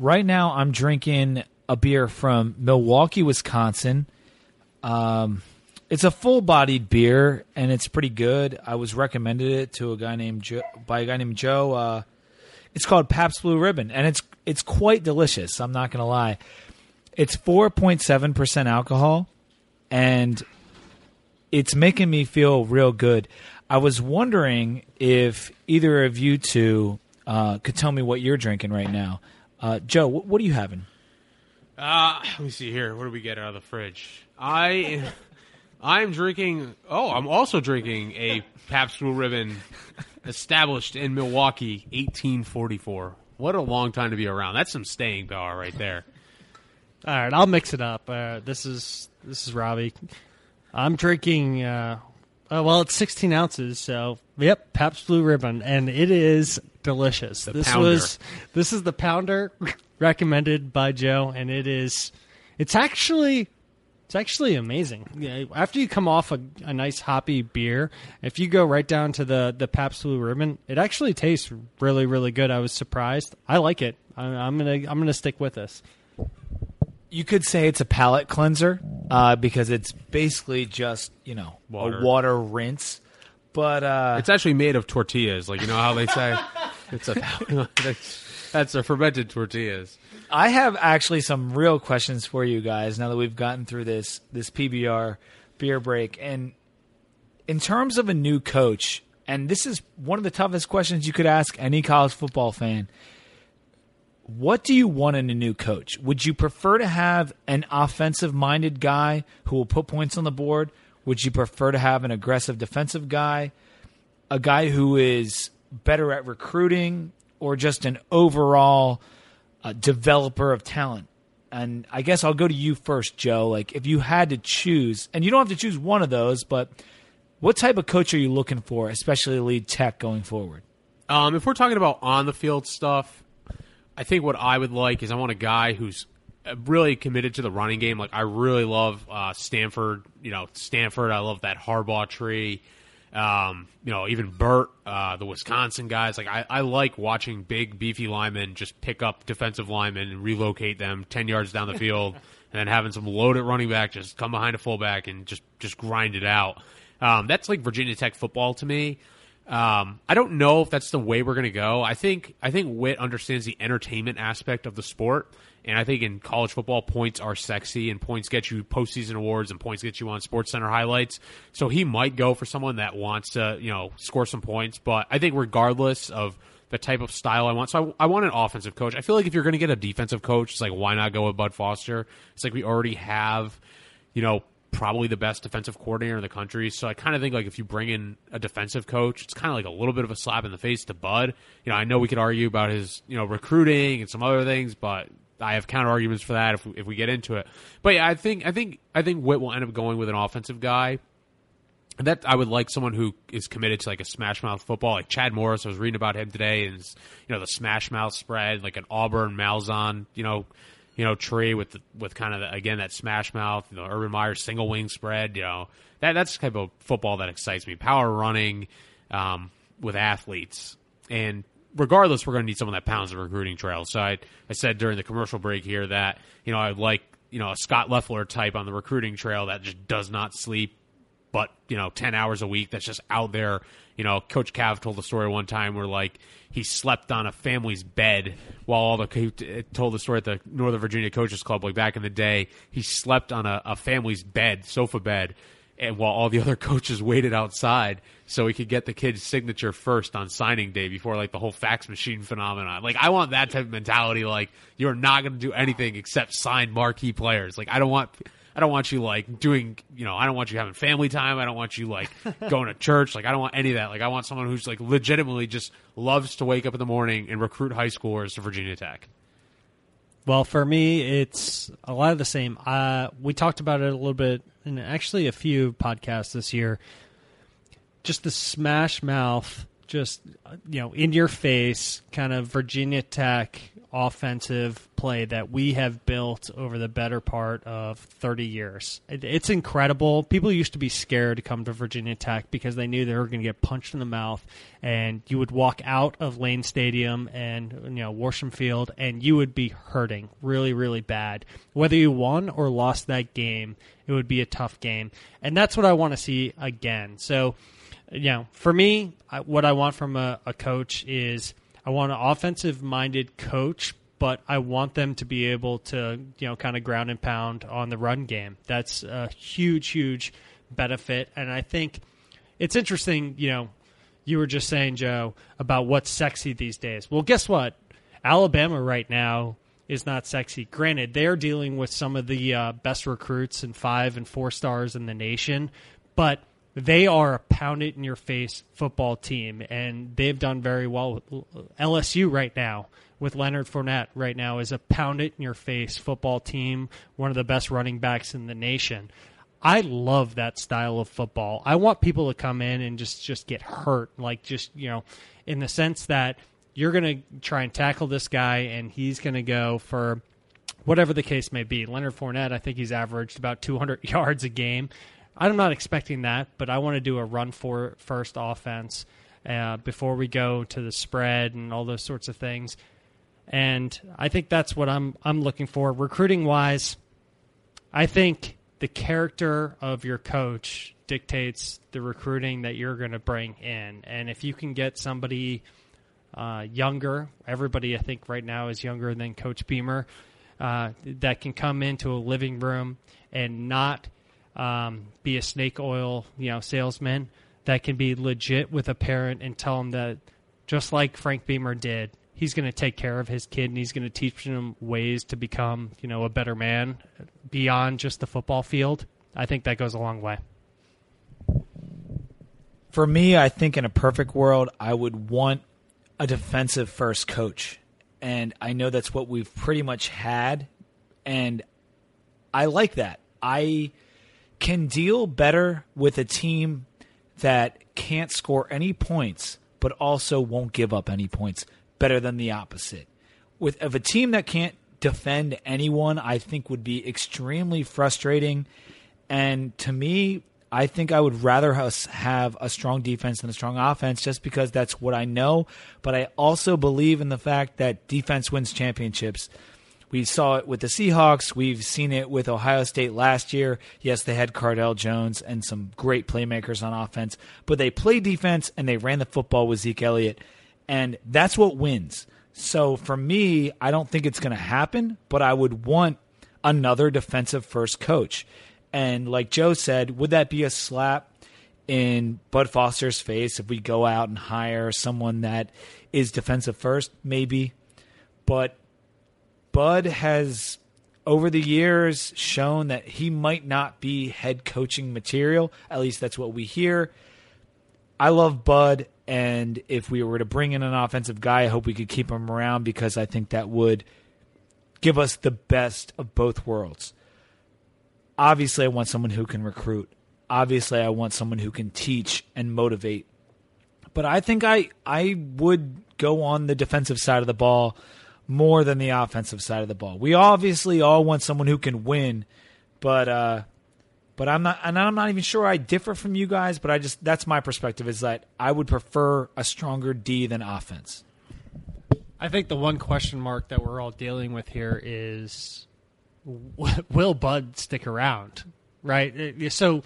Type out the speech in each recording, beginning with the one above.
right now I'm drinking a beer from Milwaukee, Wisconsin. Um, it's a full-bodied beer and it's pretty good. I was recommended it to a guy named Joe, by a guy named Joe. Uh, it's called Pabst Blue Ribbon, and it's it's quite delicious. I'm not gonna lie. It's 4.7 percent alcohol, and it's making me feel real good. I was wondering if either of you two uh, could tell me what you're drinking right now. Uh, Joe, wh- what are you having? Uh, let me see here. What do we get out of the fridge? I, I'm drinking. Oh, I'm also drinking a Pabst Blue Ribbon, established in Milwaukee, 1844. What a long time to be around. That's some staying power right there. All right, I'll mix it up. Uh, this is this is Robbie. I'm drinking. Uh, uh, well, it's 16 ounces, so yep, Pabst Blue Ribbon, and it is delicious. The this pounder. was this is the pounder recommended by Joe, and it is. It's actually. It's actually amazing. Yeah, After you come off a, a nice hoppy beer, if you go right down to the the Pabst Blue Ribbon, it actually tastes really, really good. I was surprised. I like it. I, I'm gonna I'm gonna stick with this. You could say it's a palate cleanser uh, because it's basically just you know Water. a water rinse. But uh, It's actually made of tortillas. Like you know how they say, it's a. that's, that's a fermented tortillas. I have actually some real questions for you guys now that we've gotten through this this PBR beer break. And in terms of a new coach, and this is one of the toughest questions you could ask any college football fan. What do you want in a new coach? Would you prefer to have an offensive minded guy who will put points on the board? Would you prefer to have an aggressive defensive guy? A guy who is better at recruiting or just an overall uh, developer of talent. And I guess I'll go to you first, Joe. Like, if you had to choose, and you don't have to choose one of those, but what type of coach are you looking for, especially lead tech going forward? Um, if we're talking about on the field stuff, I think what I would like is I want a guy who's uh, really committed to the running game. Like I really love uh, Stanford. You know, Stanford. I love that Harbaugh tree. Um, you know, even Burt, uh, the Wisconsin guys. Like I, I like watching big, beefy linemen just pick up defensive linemen and relocate them ten yards down the field, and then having some loaded running back just come behind a fullback and just just grind it out. Um, that's like Virginia Tech football to me. Um, I don't know if that's the way we're going to go. I think I think Whit understands the entertainment aspect of the sport, and I think in college football, points are sexy, and points get you postseason awards, and points get you on Sports Center highlights. So he might go for someone that wants to, you know, score some points. But I think regardless of the type of style I want, so I, I want an offensive coach. I feel like if you're going to get a defensive coach, it's like why not go with Bud Foster? It's like we already have, you know, probably the best defensive coordinator in the country. So I kind of think like if you bring in a defensive coach, it's kind of like a little bit of a slap in the face to Bud. You know, I know we could argue about his you know recruiting and some other things, but I have counter arguments for that if we, if we get into it. But yeah, I think I think I think Whit will end up going with an offensive guy. And that I would like someone who is committed to like a smash mouth football, like Chad Morris. I was reading about him today, and you know the smash mouth spread, like an Auburn Malzahn, you know, you know tree with the, with kind of the, again that smash mouth, you know, Urban Meyer single wing spread. You know that that's the type of football that excites me. Power running um, with athletes, and regardless, we're going to need someone that pounds the recruiting trail. So I I said during the commercial break here that you know I'd like you know a Scott Leffler type on the recruiting trail that just does not sleep but you know, ten hours a week. That's just out there. You know, Coach Cav told the story one time where like he slept on a family's bed while all the he told the story at the Northern Virginia Coaches Club. Like back in the day, he slept on a, a family's bed, sofa bed, and while all the other coaches waited outside so he could get the kid's signature first on signing day before like the whole fax machine phenomenon. Like I want that type of mentality. Like you're not going to do anything except sign marquee players. Like I don't want. I don't want you like doing, you know, I don't want you having family time. I don't want you like going to church. Like I don't want any of that. Like I want someone who's like legitimately just loves to wake up in the morning and recruit high schoolers to Virginia Tech. Well, for me, it's a lot of the same. Uh, we talked about it a little bit in actually a few podcasts this year. Just the smash mouth, just uh, you know, in your face, kind of Virginia Tech offensive play that we have built over the better part of 30 years. It's incredible. People used to be scared to come to Virginia Tech because they knew they were going to get punched in the mouth, and you would walk out of Lane Stadium and you know Worsham Field, and you would be hurting really, really bad. Whether you won or lost that game, it would be a tough game, and that's what I want to see again. So, you know, for me, what I want from a, a coach is I want an offensive minded coach, but I want them to be able to, you know, kind of ground and pound on the run game. That's a huge, huge benefit. And I think it's interesting, you know, you were just saying, Joe, about what's sexy these days. Well, guess what? Alabama right now is not sexy. Granted, they're dealing with some of the uh, best recruits and five and four stars in the nation, but they are a pound it in your face football team, and they've done very well. LSU right now with Leonard Fournette right now is a pound it in your face football team, one of the best running backs in the nation. I love that style of football. I want people to come in and just just get hurt, like just you know, in the sense that you're going to try and tackle this guy, and he's going to go for whatever the case may be. Leonard Fournette, I think he's averaged about 200 yards a game. I'm not expecting that, but I want to do a run for first offense uh, before we go to the spread and all those sorts of things. And I think that's what I'm I'm looking for recruiting wise. I think the character of your coach dictates the recruiting that you're going to bring in, and if you can get somebody uh, younger, everybody I think right now is younger than Coach Beamer, uh, that can come into a living room and not um, be a snake oil, you know, salesman that can be legit with a parent and tell them that just like Frank Beamer did, he's going to take care of his kid and he's going to teach him ways to become, you know, a better man beyond just the football field. I think that goes a long way. For me, I think in a perfect world, I would want a defensive first coach. And I know that's what we've pretty much had. And I like that. I can deal better with a team that can't score any points, but also won't give up any points better than the opposite. With of a team that can't defend anyone, I think would be extremely frustrating. And to me, I think I would rather have a strong defense than a strong offense just because that's what I know. But I also believe in the fact that defense wins championships. We saw it with the Seahawks. We've seen it with Ohio State last year. Yes, they had Cardale Jones and some great playmakers on offense, but they played defense and they ran the football with Zeke Elliott, and that's what wins. So for me, I don't think it's going to happen, but I would want another defensive first coach. And like Joe said, would that be a slap in Bud Foster's face if we go out and hire someone that is defensive first? Maybe. But Bud has over the years shown that he might not be head coaching material. At least that's what we hear. I love Bud, and if we were to bring in an offensive guy, I hope we could keep him around because I think that would give us the best of both worlds. Obviously, I want someone who can recruit. Obviously, I want someone who can teach and motivate. But I think I I would go on the defensive side of the ball more than the offensive side of the ball. We obviously all want someone who can win, but uh, but I'm not, and I'm not even sure I differ from you guys. But I just that's my perspective is that I would prefer a stronger D than offense. I think the one question mark that we're all dealing with here is will Bud stick around? Right. So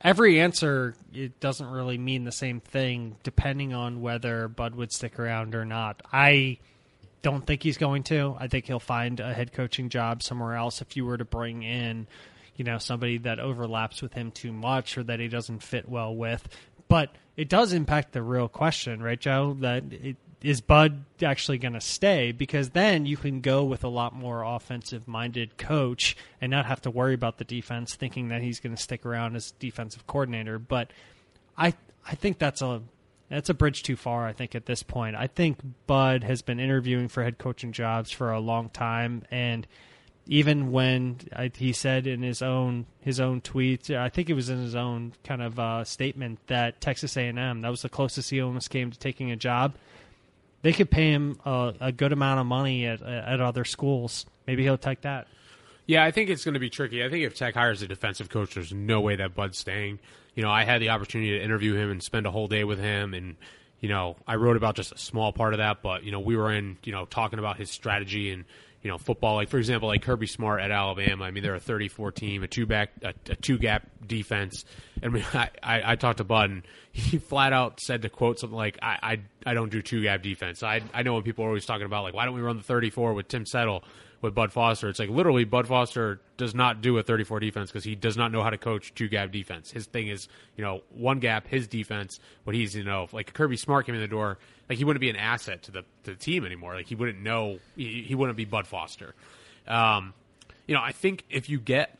every answer it doesn't really mean the same thing depending on whether Bud would stick around or not. I don't think he's going to. I think he'll find a head coaching job somewhere else if you were to bring in, you know, somebody that overlaps with him too much or that he doesn't fit well with. But it does impact the real question, right, Joe? That it, is Bud actually going to stay? Because then you can go with a lot more offensive minded coach and not have to worry about the defense, thinking that he's going to stick around as defensive coordinator. But I I think that's a that's a bridge too far, I think, at this point. I think Bud has been interviewing for head coaching jobs for a long time, and even when I, he said in his own his own tweet, I think it was in his own kind of uh, statement that Texas A&M that was the closest he almost came to taking a job. they could pay him a, a good amount of money at at other schools. Maybe he'll take that. Yeah, I think it's going to be tricky. I think if Tech hires a defensive coach, there's no way that Bud's staying. You know, I had the opportunity to interview him and spend a whole day with him, and you know, I wrote about just a small part of that, but you know, we were in, you know, talking about his strategy and you know, football. Like for example, like Kirby Smart at Alabama. I mean, they're a 34 team, a two back, a, a two gap defense. And I, mean, I, I, I talked to Bud, and he flat out said to quote something like, "I, I, I don't do two gap defense. I, I know when people are always talking about like, why don't we run the 34 with Tim Settle?" With Bud Foster. It's like literally Bud Foster does not do a 34 defense because he does not know how to coach two gap defense. His thing is, you know, one gap, his defense, what he's, you know, like Kirby Smart came in the door, like he wouldn't be an asset to the, to the team anymore. Like he wouldn't know, he, he wouldn't be Bud Foster. Um, you know, I think if you get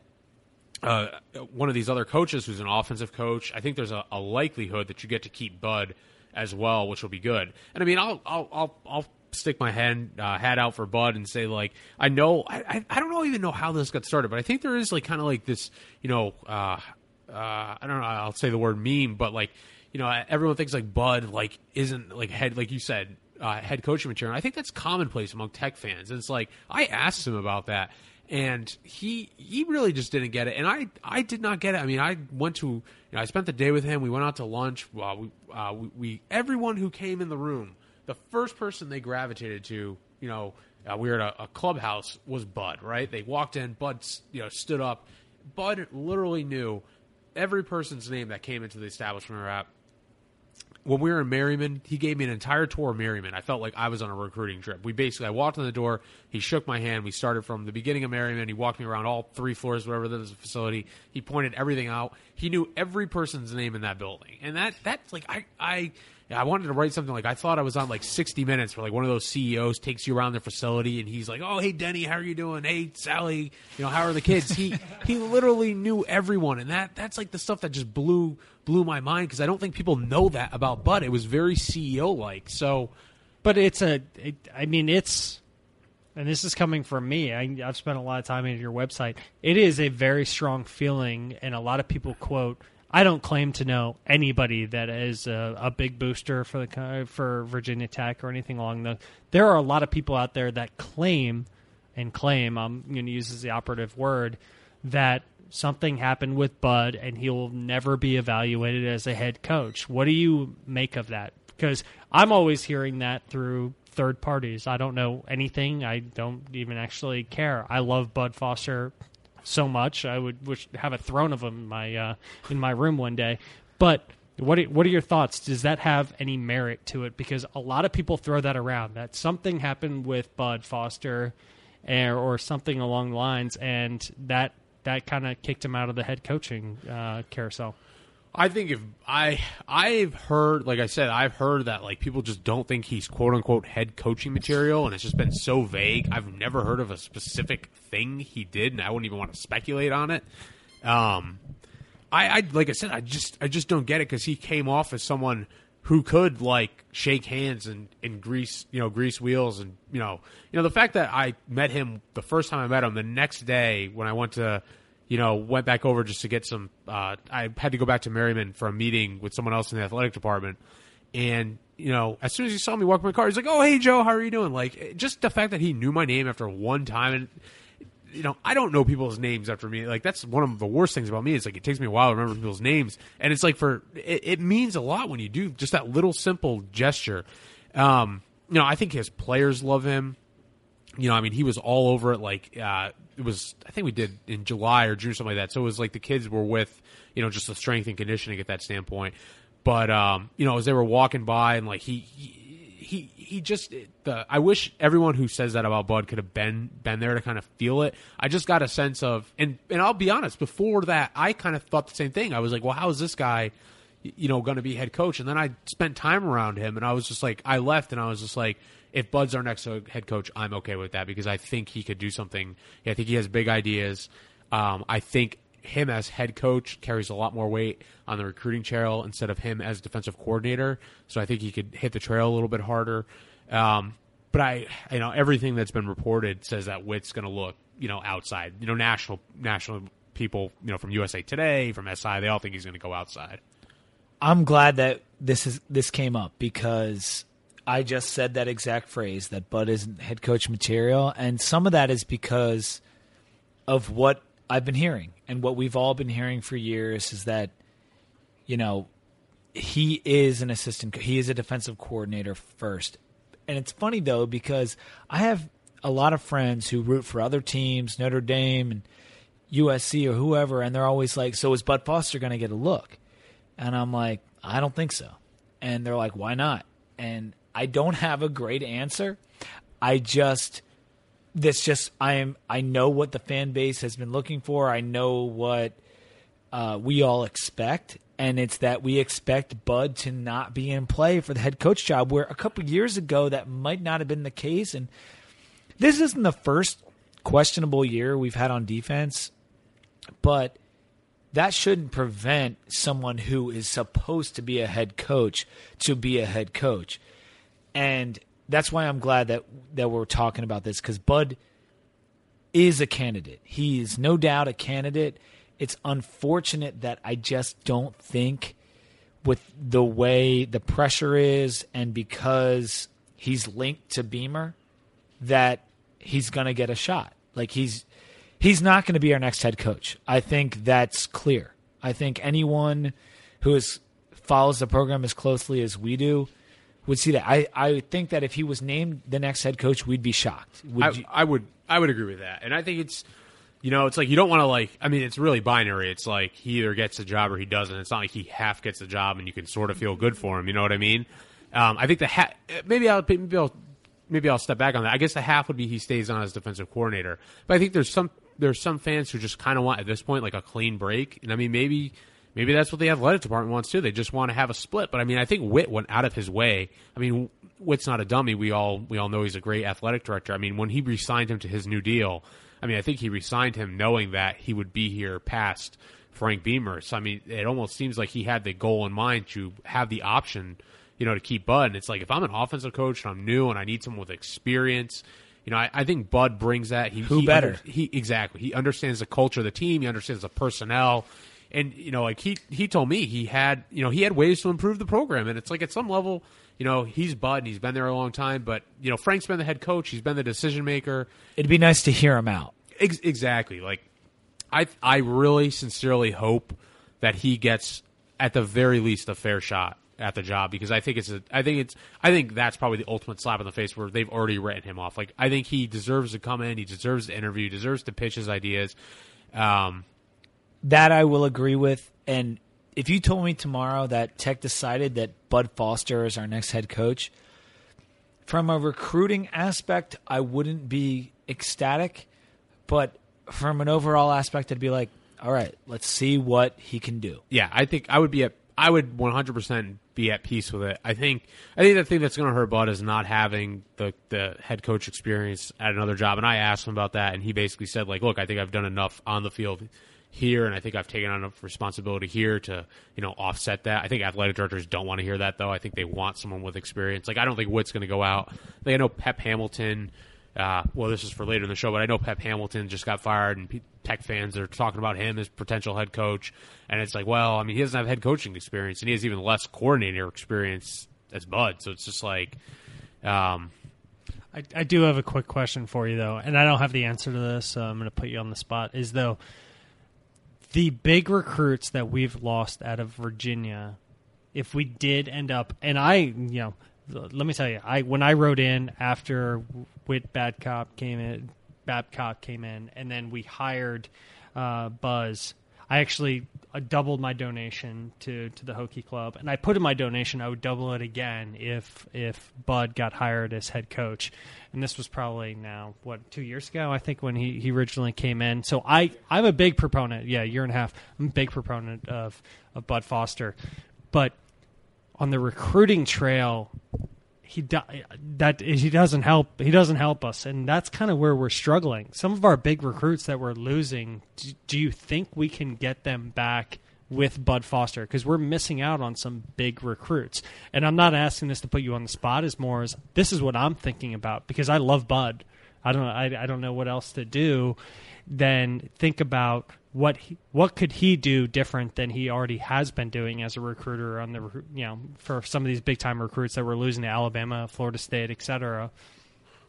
uh, one of these other coaches who's an offensive coach, I think there's a, a likelihood that you get to keep Bud as well, which will be good. And I mean, I'll I'll I'll, I'll stick my hand uh, hat out for Bud and say like I know I, I don't know even know how this got started, but I think there is like kind of like this you know uh, uh, I don't know I'll say the word meme, but like you know everyone thinks like Bud like isn't like head like you said uh, head coaching material. And I think that's commonplace among Tech fans. And it's like I asked him about that, and he he really just didn't get it, and I I did not get it. I mean, I went to you know I spent the day with him. We went out to lunch. Uh, we, uh, we, we everyone who came in the room the first person they gravitated to, you know, uh, we were at a, a, clubhouse was Bud, right? They walked in, Bud, you know, stood up. Bud literally knew every person's name that came into the establishment were at. When we were in Merryman, he gave me an entire tour of Merryman. I felt like I was on a recruiting trip. We basically, I walked in the door, he shook my hand. We started from the beginning of Merryman. He walked me around all three floors, was a facility. He pointed everything out. He knew every person's name in that building, and that that's like I I I wanted to write something like I thought I was on like 60 Minutes, where like one of those CEOs takes you around their facility and he's like, "Oh, hey Denny, how are you doing? Hey Sally, you know, how are the kids?" He he literally knew everyone, and that that's like the stuff that just blew blew my mind because I don't think people know that about Bud. It was very CEO like. So, but it's a, it, I mean, it's and this is coming from me. I, I've spent a lot of time in your website. It is a very strong feeling, and a lot of people quote I don't claim to know anybody that is a, a, big booster for the for Virginia Tech or anything along the. There are a lot of people out there that claim and claim. I'm going to use as the operative word that something happened with Bud and he will never be evaluated as a head coach. What do you make of that? Because I'm always hearing that through third parties. I don't know anything. I don't even actually care. I love Bud Foster so much. I would wish have a throne of them in my uh, in my room one day. But what are, what are your thoughts? Does that have any merit to it? Because a lot of people throw that around that something happened with Bud Foster, or, eh, or something along the lines, and that that kind of kicked him out of the head coaching uh, carousel. I think if I I've heard like I said I've heard that like people just don't think he's quote unquote head coaching material and it's just been so vague. I've never heard of a specific thing he did and I wouldn't even want to speculate on it. Um I, I like I said I just I just don't get it cuz he came off as someone who could like shake hands and, and grease you know grease wheels and you know you know the fact that I met him the first time I met him the next day when I went to you know, went back over just to get some. Uh, I had to go back to Merryman for a meeting with someone else in the athletic department, and you know, as soon as he saw me walk my car, he's like, "Oh, hey Joe, how are you doing?" Like, just the fact that he knew my name after one time, and you know, I don't know people's names after me. Like, that's one of the worst things about me. It's like it takes me a while to remember people's names, and it's like for it, it means a lot when you do just that little simple gesture. Um, you know, I think his players love him you know, I mean, he was all over it. Like, uh, it was, I think we did in July or June, something like that. So it was like the kids were with, you know, just the strength and conditioning at that standpoint. But, um, you know, as they were walking by and like he, he, he, just, the, I wish everyone who says that about Bud could have been, been there to kind of feel it. I just got a sense of, and, and I'll be honest, before that, I kind of thought the same thing. I was like, well, how is this guy, you know, going to be head coach? And then I spent time around him and I was just like, I left and I was just like, if Bud's our next head coach, I'm okay with that because I think he could do something. I think he has big ideas. Um, I think him as head coach carries a lot more weight on the recruiting trail instead of him as defensive coordinator. So I think he could hit the trail a little bit harder. Um, but I, you know, everything that's been reported says that Whit's going to look, you know, outside. You know, national national people, you know, from USA Today, from SI, they all think he's going to go outside. I'm glad that this is this came up because I just said that exact phrase that Bud isn't head coach material, and some of that is because of what I've been hearing and what we've all been hearing for years is that you know he is an assistant he is a defensive coordinator first. And it's funny though because I have a lot of friends who root for other teams, Notre Dame and USC or whoever, and they're always like, "So is Bud Foster going to get a look?" And I'm like, "I don't think so." And they're like, "Why not?" And I don't have a great answer. I just this just I am I know what the fan base has been looking for. I know what uh, we all expect, and it's that we expect Bud to not be in play for the head coach job. Where a couple years ago that might not have been the case, and this isn't the first questionable year we've had on defense, but that shouldn't prevent someone who is supposed to be a head coach to be a head coach. And that's why I'm glad that that we're talking about this because Bud is a candidate. He is no doubt a candidate. It's unfortunate that I just don't think with the way the pressure is and because he's linked to Beamer that he's going to get a shot. Like he's he's not going to be our next head coach. I think that's clear. I think anyone who is follows the program as closely as we do would see that. I, I think that if he was named the next head coach, we'd be shocked. Would I, you- I would I would agree with that, and I think it's you know it's like you don't want to like I mean it's really binary. It's like he either gets the job or he doesn't. It's not like he half gets the job and you can sort of feel good for him. You know what I mean? Um, I think the ha- maybe I'll maybe I'll maybe I'll step back on that. I guess the half would be he stays on as defensive coordinator, but I think there's some there's some fans who just kind of want at this point like a clean break, and I mean maybe. Maybe that's what the athletic department wants too. They just want to have a split. But I mean, I think Whit went out of his way. I mean, Whit's not a dummy. We all we all know he's a great athletic director. I mean, when he re-signed him to his new deal, I mean, I think he re-signed him knowing that he would be here past Frank Beamer. So I mean, it almost seems like he had the goal in mind to have the option, you know, to keep Bud. And it's like if I'm an offensive coach and I'm new and I need someone with experience. You know, I, I think Bud brings that. He, Who he better? under- he exactly. He understands the culture of the team. He understands the personnel, and you know, like he he told me he had you know he had ways to improve the program, and it's like at some level, you know, he's Bud and he's been there a long time, but you know, Frank's been the head coach. He's been the decision maker. it'd be nice to hear him out. Ex- exactly. Like I I really sincerely hope that he gets at the very least a fair shot at the job because I think it's a I think it's I think that's probably the ultimate slap in the face where they've already written him off. Like I think he deserves to come in, he deserves to interview, deserves to pitch his ideas. Um, That I will agree with. And if you told me tomorrow that Tech decided that Bud Foster is our next head coach, from a recruiting aspect, I wouldn't be ecstatic. But from an overall aspect, I'd be like, all right, let's see what he can do. yeah, I think I would be at I would 100% be at peace with it. I think I think the thing that's going to hurt Bud is not having the the head coach experience at another job. And I asked him about that, and he basically said like, "Look, I think I've done enough on the field here, and I think I've taken on enough responsibility here to you know offset that." I think athletic directors don't want to hear that though. I think they want someone with experience. Like I don't think Whit's going to go out. Like I know Pep Hamilton. Uh, well, this is for later in the show, but I know Pep Hamilton just got fired, and Tech fans are talking about him as potential head coach. And it's like, well, I mean, he doesn't have head coaching experience, and he has even less coordinator experience as Bud. So it's just like, um, I, I do have a quick question for you though, and I don't have the answer to this, so I'm going to put you on the spot. Is though the big recruits that we've lost out of Virginia, if we did end up, and I, you know, let me tell you, I when I wrote in after Whit Babcock came in, Babcock came in, and then we hired uh, Buzz. I actually uh, doubled my donation to, to the Hokie Club, and I put in my donation I would double it again if if Bud got hired as head coach. And this was probably now what two years ago, I think, when he, he originally came in. So I I'm a big proponent. Yeah, year and a half. I'm a big proponent of of Bud Foster, but on the recruiting trail, he that he doesn't help he doesn't help us and that's kind of where we're struggling. Some of our big recruits that we're losing do, do you think we can get them back with Bud Foster? Because we're missing out on some big recruits. And I'm not asking this to put you on the spot as more as this is what I'm thinking about because I love Bud. I don't I, I don't know what else to do then think about what he, what could he do different than he already has been doing as a recruiter on the you know for some of these big time recruits that we're losing to Alabama, Florida State, et cetera.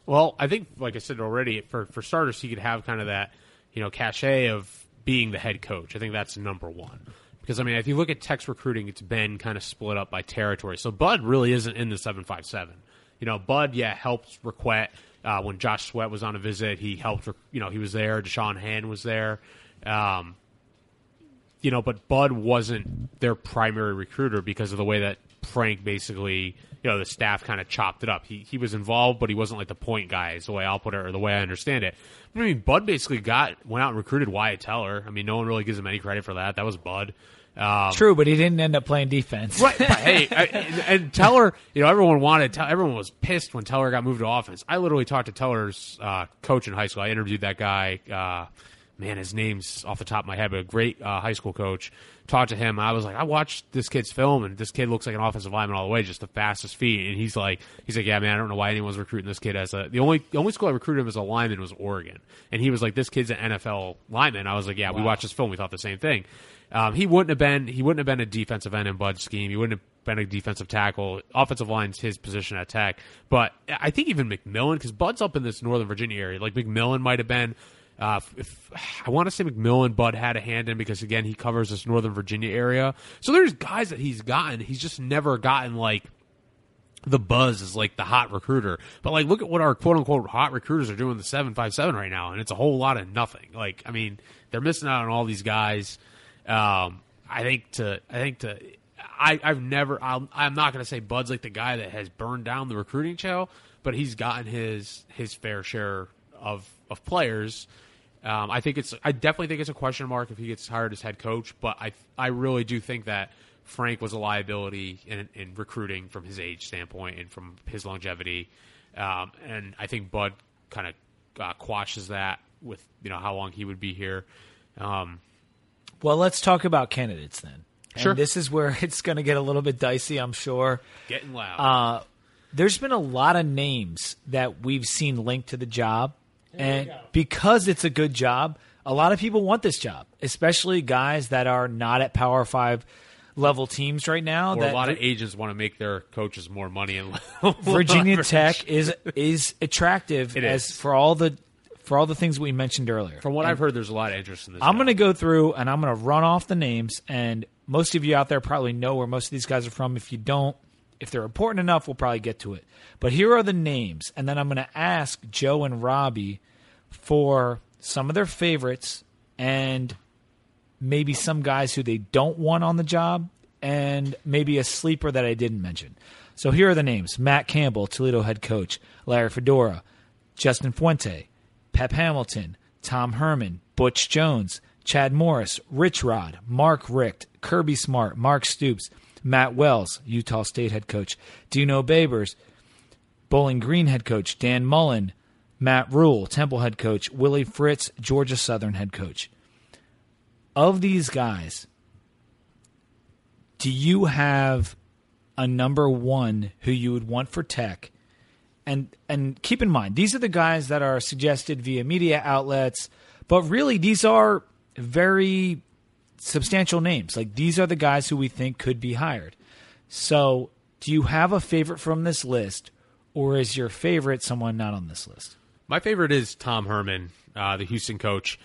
Well, I think, like I said already, for for starters, he could have kind of that, you know, cachet of being the head coach. I think that's number one. Because I mean, if you look at Tech's recruiting, it's been kind of split up by territory. So Bud really isn't in the seven five seven. You know, Bud, yeah, helped Requette uh, when Josh Sweat was on a visit. He helped. You know, he was there. Da'Shawn Hand was there. Um, you know, but Bud wasn't their primary recruiter because of the way that Frank basically, you know, the staff kind of chopped it up. He he was involved, but he wasn't like the point guy, is the way I'll put it, or the way I understand it. I mean, Bud basically got went out and recruited Wyatt Teller. I mean, no one really gives him any credit for that. That was Bud. Um, True, but he didn't end up playing defense. Right. But hey, I, and, and Teller, you know, everyone wanted, everyone was pissed when Teller got moved to offense. I literally talked to Teller's uh, coach in high school. I interviewed that guy. Uh, man, his name's off the top of my head, but a great uh, high school coach. Talked to him. I was like, I watched this kid's film, and this kid looks like an offensive lineman all the way, just the fastest feet. And he's like, he's like, yeah, man, I don't know why anyone's recruiting this kid as a. The only the only school I recruited him as a lineman was Oregon, and he was like, this kid's an NFL lineman. I was like, yeah, we watched this film, we thought the same thing. Um, he wouldn't have been he wouldn't have been a defensive end in Bud's scheme. He wouldn't have been a defensive tackle. Offensive line's his position at Tech, but I think even McMillian because Bud's up in this Northern Virginia area. Like McMillian might have been. Uh, if, I want to say McMillian, Bud had a hand in because again he covers this Northern Virginia area. So there's guys that he's gotten. He's just never gotten like the buzz is like the hot recruiter. But like, look at what our quote unquote hot recruiters are doing the seven five seven right now, and it's a whole lot of nothing. Like, I mean, they're missing out on all these guys. Um, I think to I think to I I've never i am not going to say Bud's like the guy that has burned down the recruiting trail, but he's gotten his his fair share of of players. Um, I think it's I definitely think it's a question mark if he gets hired as head coach, but I I really do think that Frank was a liability in, in recruiting from his age standpoint and from his longevity, um, and I think Bud kind of uh, quashes that with you know how long he would be here. Um, well, let's talk about candidates then. Sure. This is where it's going to get a little bit dicey, I'm sure. Getting loud. Uh, there's been a lot of names that we've seen linked to the job, and because it's a good job, a lot of people want this job, especially guys that are not at Power Five level teams right now. or that a lot of agents want to make their coaches more money and Virginia leverage. Tech is is attractive It as is. for all the for all the things we mentioned earlier. From what I've heard, there's a lot of interest in this. I'm going to go through and I'm going to run off the names, and most of you out there probably know where most of these guys are from. If you don't, if they're important enough, we'll probably get to it. But here are the names, and then I'm going to ask Joe and Robbie for some of their favorites and maybe some guys who they don't want on the job, and maybe a sleeper that I didn't mention. So here are the names Matt Campbell, Toledo head coach, Larry Fedora, Justin Fuente, Pep Hamilton, Tom Herman, Butch Jones, Chad Morris, Rich Rod, Mark Richt, Kirby Smart, Mark Stoops, Matt Wells, Utah State head coach, Dino Babers, Bowling Green head coach, Dan Mullen, Matt Rhule, Temple head coach, Willie Fritz, Georgia Southern head coach. Of these guys, do you have a number one who you would want for tech? And and keep in mind, these are the guys that are suggested via media outlets, but really these are very substantial names. Like these are the guys who we think could be hired. So, do you have a favorite from this list, or is your favorite someone not on this list? My favorite is Tom Herman, uh, the Houston coach.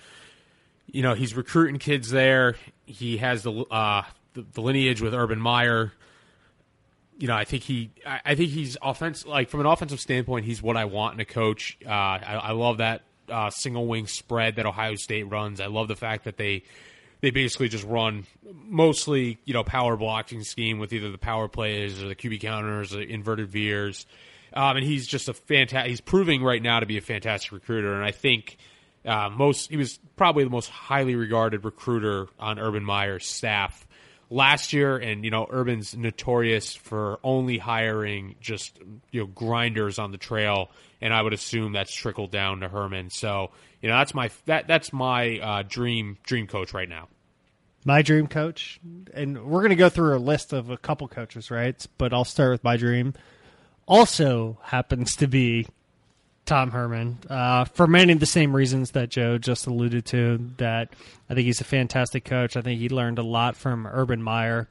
You know, he's recruiting kids there. He has the uh, the, the lineage with Urban Meyer. You know, I think he, I, think he's offense like from an offensive standpoint, he's what I want in a coach. Uh, I, I love that uh, single wing spread that Ohio State runs. I love the fact that they they basically just run mostly you know power blocking scheme with either the power plays or the QB counters or inverted veers. Um, and he's just a fantastic. He's proving right now to be a fantastic recruiter, and I think uh, most he was probably the most highly regarded recruiter on Urban Meyer's staff last year. And you know, Urban's notorious for only hiring just you know grinders on the trail, and I would assume that's trickled down to Herman. So you know, that's my that that's my uh, dream dream coach right now. My dream coach, and we're going to go through a list of a couple coaches, right? But I'll start with my dream. Also happens to be Tom Herman uh, for many of the same reasons that Joe just alluded to. That I think he's a fantastic coach. I think he learned a lot from Urban Meyer.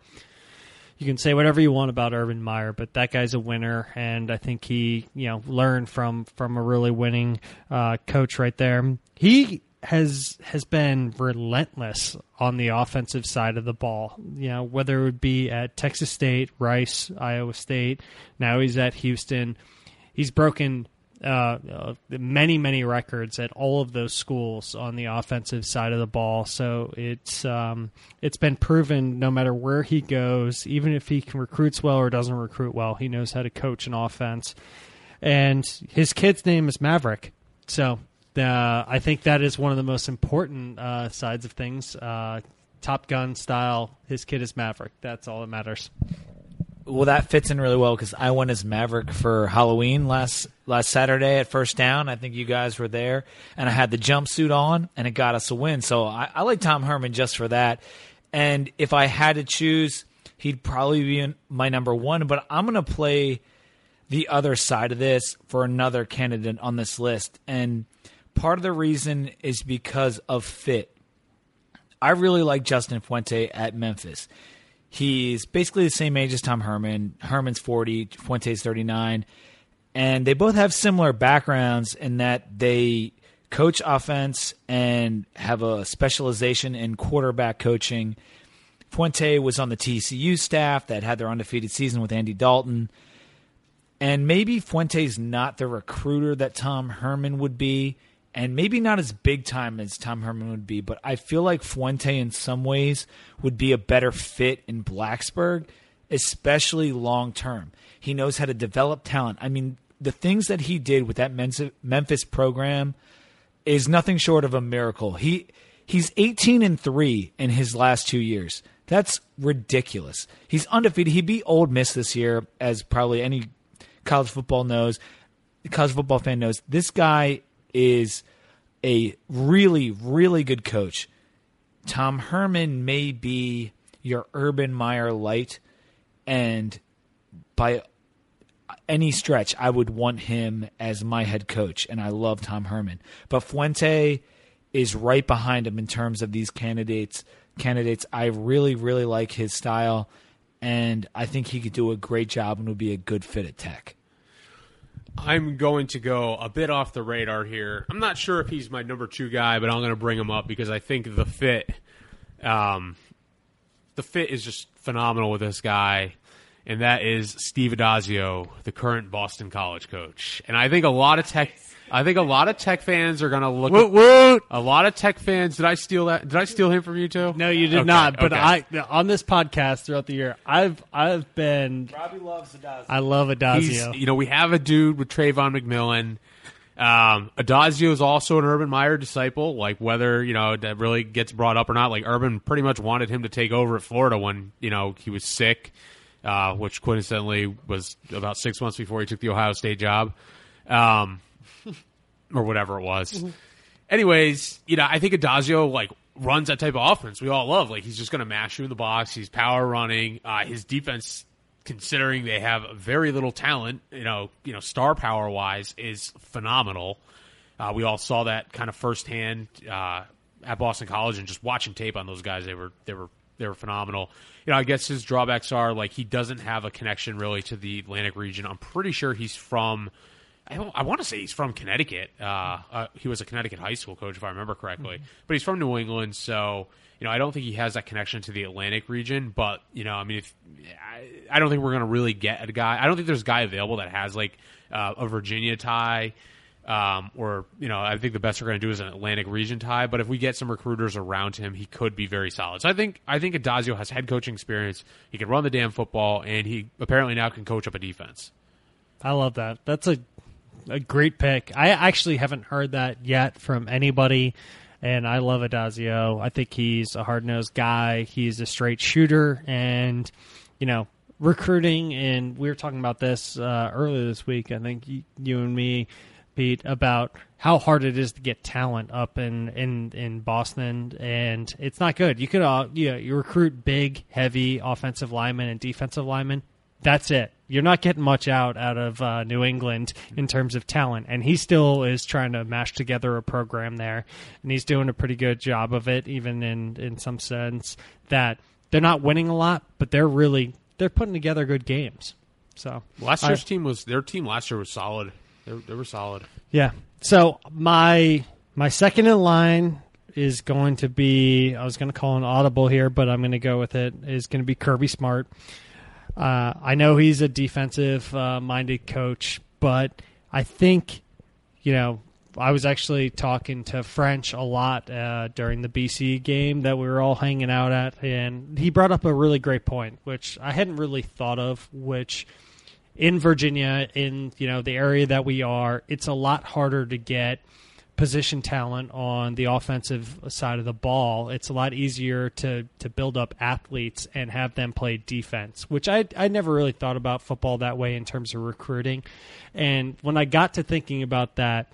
You can say whatever you want about Urban Meyer, but that guy's a winner, and I think he, you know, learned from from a really winning uh, coach right there. He has has been relentless on the offensive side of the ball. You know, whether it would be at Texas State, Rice, Iowa State, now he's at Houston. He's broken uh, uh, many many records at all of those schools on the offensive side of the ball. So it's um, it's been proven no matter where he goes, even if he can recruits well or doesn't recruit well, he knows how to coach an offense. And his kid's name is Maverick. So uh, I think that is one of the most important uh, sides of things. Uh, Top Gun style. His kid is Maverick. That's all that matters. Well, that fits in really well because I went as Maverick for Halloween last last Saturday at First Down. I think you guys were there, and I had the jumpsuit on, and it got us a win. So I, I like Tom Herman just for that. And if I had to choose, he'd probably be my number one. But I'm going to play the other side of this for another candidate on this list, and part of the reason is because of fit. I really like Justin Fuente at Memphis. He's basically the same age as Tom Herman. Herman's 40, Fuente's 39. And they both have similar backgrounds in that they coach offense and have a specialization in quarterback coaching. Fuente was on the TCU staff that had their undefeated season with Andy Dalton. And maybe Fuente's not the recruiter that Tom Herman would be, and maybe not as big time as Tom Herman would be, but I feel like Fuente in some ways would be a better fit in Blacksburg, especially long term. He knows how to develop talent. I mean, the things that he did with that Memphis program is nothing short of a miracle. He he's 18 and 3 in his last 2 years. That's ridiculous. He's undefeated. He beat Ole Miss this year as probably any college football knows, college football fan knows. This guy is a really, really good coach. Tom Herman may be your Urban Meyer light, and by any stretch, I would want him as my head coach, and I love Tom Herman. But Fuente is right behind him in terms of these candidates. Candidates, I really, really like his style, and I think he could do a great job and would be a good fit at Tech. I'm going to go a bit off the radar here. I'm not sure if he's my number two guy, but I'm going to bring him up because I think the fit, um, the fit is just phenomenal with this guy, and that is Steve Addazio, the current Boston College coach. And I think a lot of tech I think a lot of tech fans are going to look. Woot, woot. A lot of tech fans. Did I steal that? Did I steal him from you too? No, you did okay, not. But okay. I on this podcast throughout the year, I've I've been. Robbie loves Addazio. I love Addazio. He's, you know, we have a dude with Travon McMillian. Um, Addazio is also an Urban Meyer disciple. Like whether you know that really gets brought up or not. Like Urban pretty much wanted him to take over at Florida when you know he was sick, uh, which coincidentally was about six months before he took the Ohio State job. Um, or whatever it was. Mm-hmm. Anyways, you know, I think Addazio like runs that type of offense we all love. Like he's just going to mash you in the box. He's power running. Uh, his defense, considering they have very little talent, you know, you know, star power wise, is phenomenal. Uh, we all saw that kind of firsthand uh, at Boston College, and just watching tape on those guys, they were they were they were phenomenal. You know, I guess his drawbacks are like he doesn't have a connection really to the Atlantic region. I'm pretty sure he's from I, I want to say he's from Connecticut. Uh, uh, he was a Connecticut high school coach, if I remember correctly. Mm-hmm. But he's from New England, so you know I don't think he has that connection to the Atlantic region. But you know, I mean, if I, I don't think we're going to really get a guy. I don't think there's a guy available that has like uh, a Virginia tie. Um, or you know, I think the best we're going to do is an Atlantic region tie. But if we get some recruiters around him, he could be very solid. So I think I think Addazio has head coaching experience. He can run the damn football, and he apparently now can coach up a defense. I love that. That's a a great pick. I actually haven't heard that yet from anybody, and I love Addazio. I think he's a hard nosed guy. He's a straight shooter, and you know, recruiting. And we were talking about this uh, earlier this week. I think you, you and me, Pete, about how hard it is to get talent up in in in Boston, and it's not good. You could uh, you know, you recruit big, heavy offensive linemen and defensive linemen. That's it you're not getting much out out of uh, New England in terms of talent, and he still is trying to mash together a program there, and he's doing a pretty good job of it, even in in some sense that they're not winning a lot, but they're really they're putting together good games. So Last I- year's team was their team last year was solid. They, they were solid. Yeah. So my my second in line is going to be I was going to call an audible here, but I'm going to go with it. Is going to be Kirby Smart. Uh, I know he's a defensive uh, minded coach, but I think you know I was actually talking to French a lot uh, during the BC game that we were all hanging out at, and he brought up a really great point, which I hadn't really thought of, which in Virginia, in you know the area that we are, it's a lot harder to get position talent on the offensive side of the ball. It's a lot easier to to build up athletes and have them play defense, which I I never really thought about football that way in terms of recruiting. And when I got to thinking about that,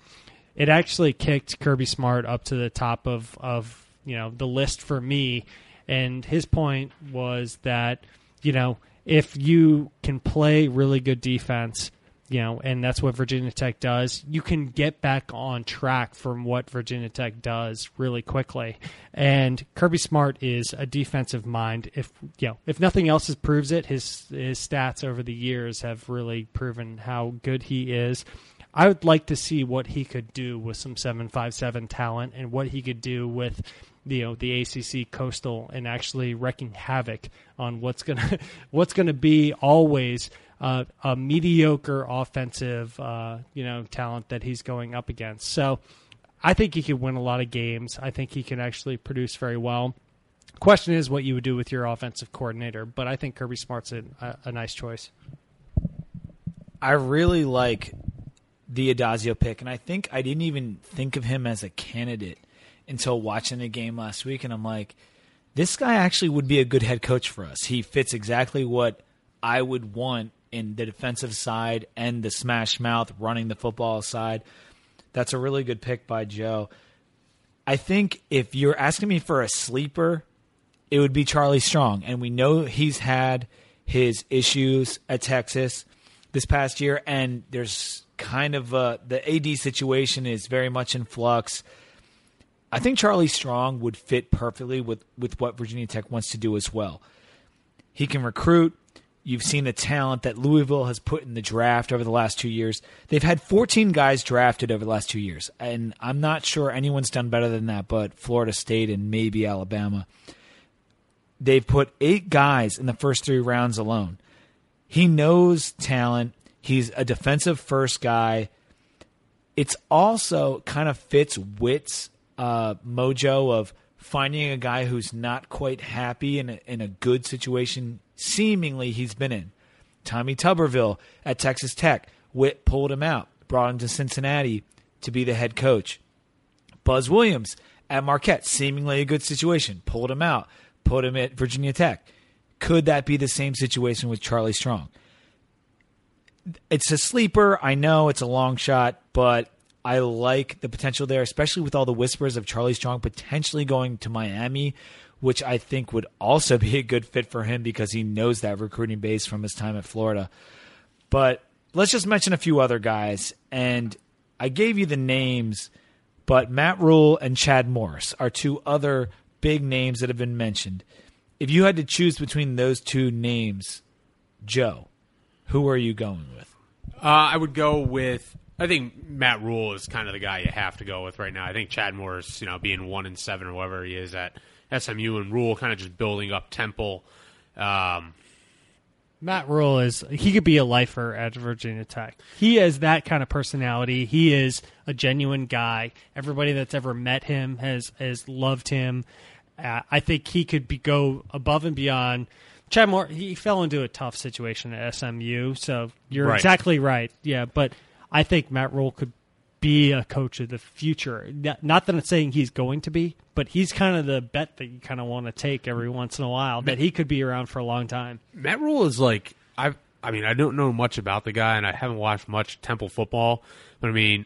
it actually kicked Kirby Smart up to the top of of you know the list for me. And his point was that you know if you can play really good defense, you know, and that's what Virginia Tech does, you can get back on track from what Virginia Tech does really quickly. And Kirby Smart is a defensive mind. If you know, if nothing else proves it, his his stats over the years have really proven how good he is. I would like to see what he could do with some seven five seven talent and what he could do with you know the ACC coastal and actually wreaking havoc on what's gonna what's gonna be always uh, a mediocre offensive uh, you know talent that he's going up against. So I think he could win a lot of games. I think he can actually produce very well. Question is what you would do with your offensive coordinator, but I think Kirby Smart's a, a, nice choice. I really like the Addazio pick, and I think I didn't even think of him as a candidate until watching the game last week, and I'm like, this guy actually would be a good head coach for us. He fits exactly what I would want in the defensive side and the smash mouth running the football side. That's a really good pick by Joe. I think if you're asking me for a sleeper, it would be Charlie Strong. And we know he's had his issues at Texas this past year, and there's kind of uh, the AD situation is very much in flux. I think Charlie Strong would fit perfectly with, with what Virginia Tech wants to do as well. He can recruit. You've seen the talent that Louisville has put in the draft over the last two years. They've had 14 guys drafted over the last two years, and I'm not sure anyone's done better than that, but Florida State and maybe Alabama. They've put eight guys in the first three rounds alone. He knows talent. He's a defensive first guy. It's also kind of fits Whit's uh, mojo of finding a guy who's not quite happy in a, in a good situation. Seemingly, he's been in. Tommy Tuberville at Texas Tech. Whit pulled him out, brought him to Cincinnati to be the head coach. Buzz Williams at Marquette, seemingly a good situation, pulled him out, put him at Virginia Tech. Could that be the same situation with Charlie Strong? It's a sleeper. I know it's a long shot, but I like the potential there, especially with all the whispers of Charlie Strong potentially going to Miami, which I think would also be a good fit for him because he knows that recruiting base from his time at Florida. But let's just mention a few other guys. And I gave you the names, but Matt Rhule and Chad Morris are two other big names that have been mentioned. If you had to choose between those two names, Joe, who are you going with? Uh, I would go with. I think Matt Rhule is kind of the guy you have to go with right now. I think Chad Morris, you know, being one and seven or whatever he is at SMU, and Rhule kind of just building up Temple. Um, Matt Rhule is he could be a lifer at Virginia Tech. He has that kind of personality. He is a genuine guy. Everybody that's ever met him has has loved him. Uh, I think he could be go above and beyond. Chad Moore, he fell into a tough situation at SMU, so you're Right. exactly right. Yeah, but I think Matt Rhule could be a coach of the future. Not not that I'm saying he's going to be, but he's kind of the bet that you kind of want to take every once in a while that he could be around for a long time. Matt Rhule is like I. I mean, I don't know much about the guy, and I haven't watched much Temple football. But I mean,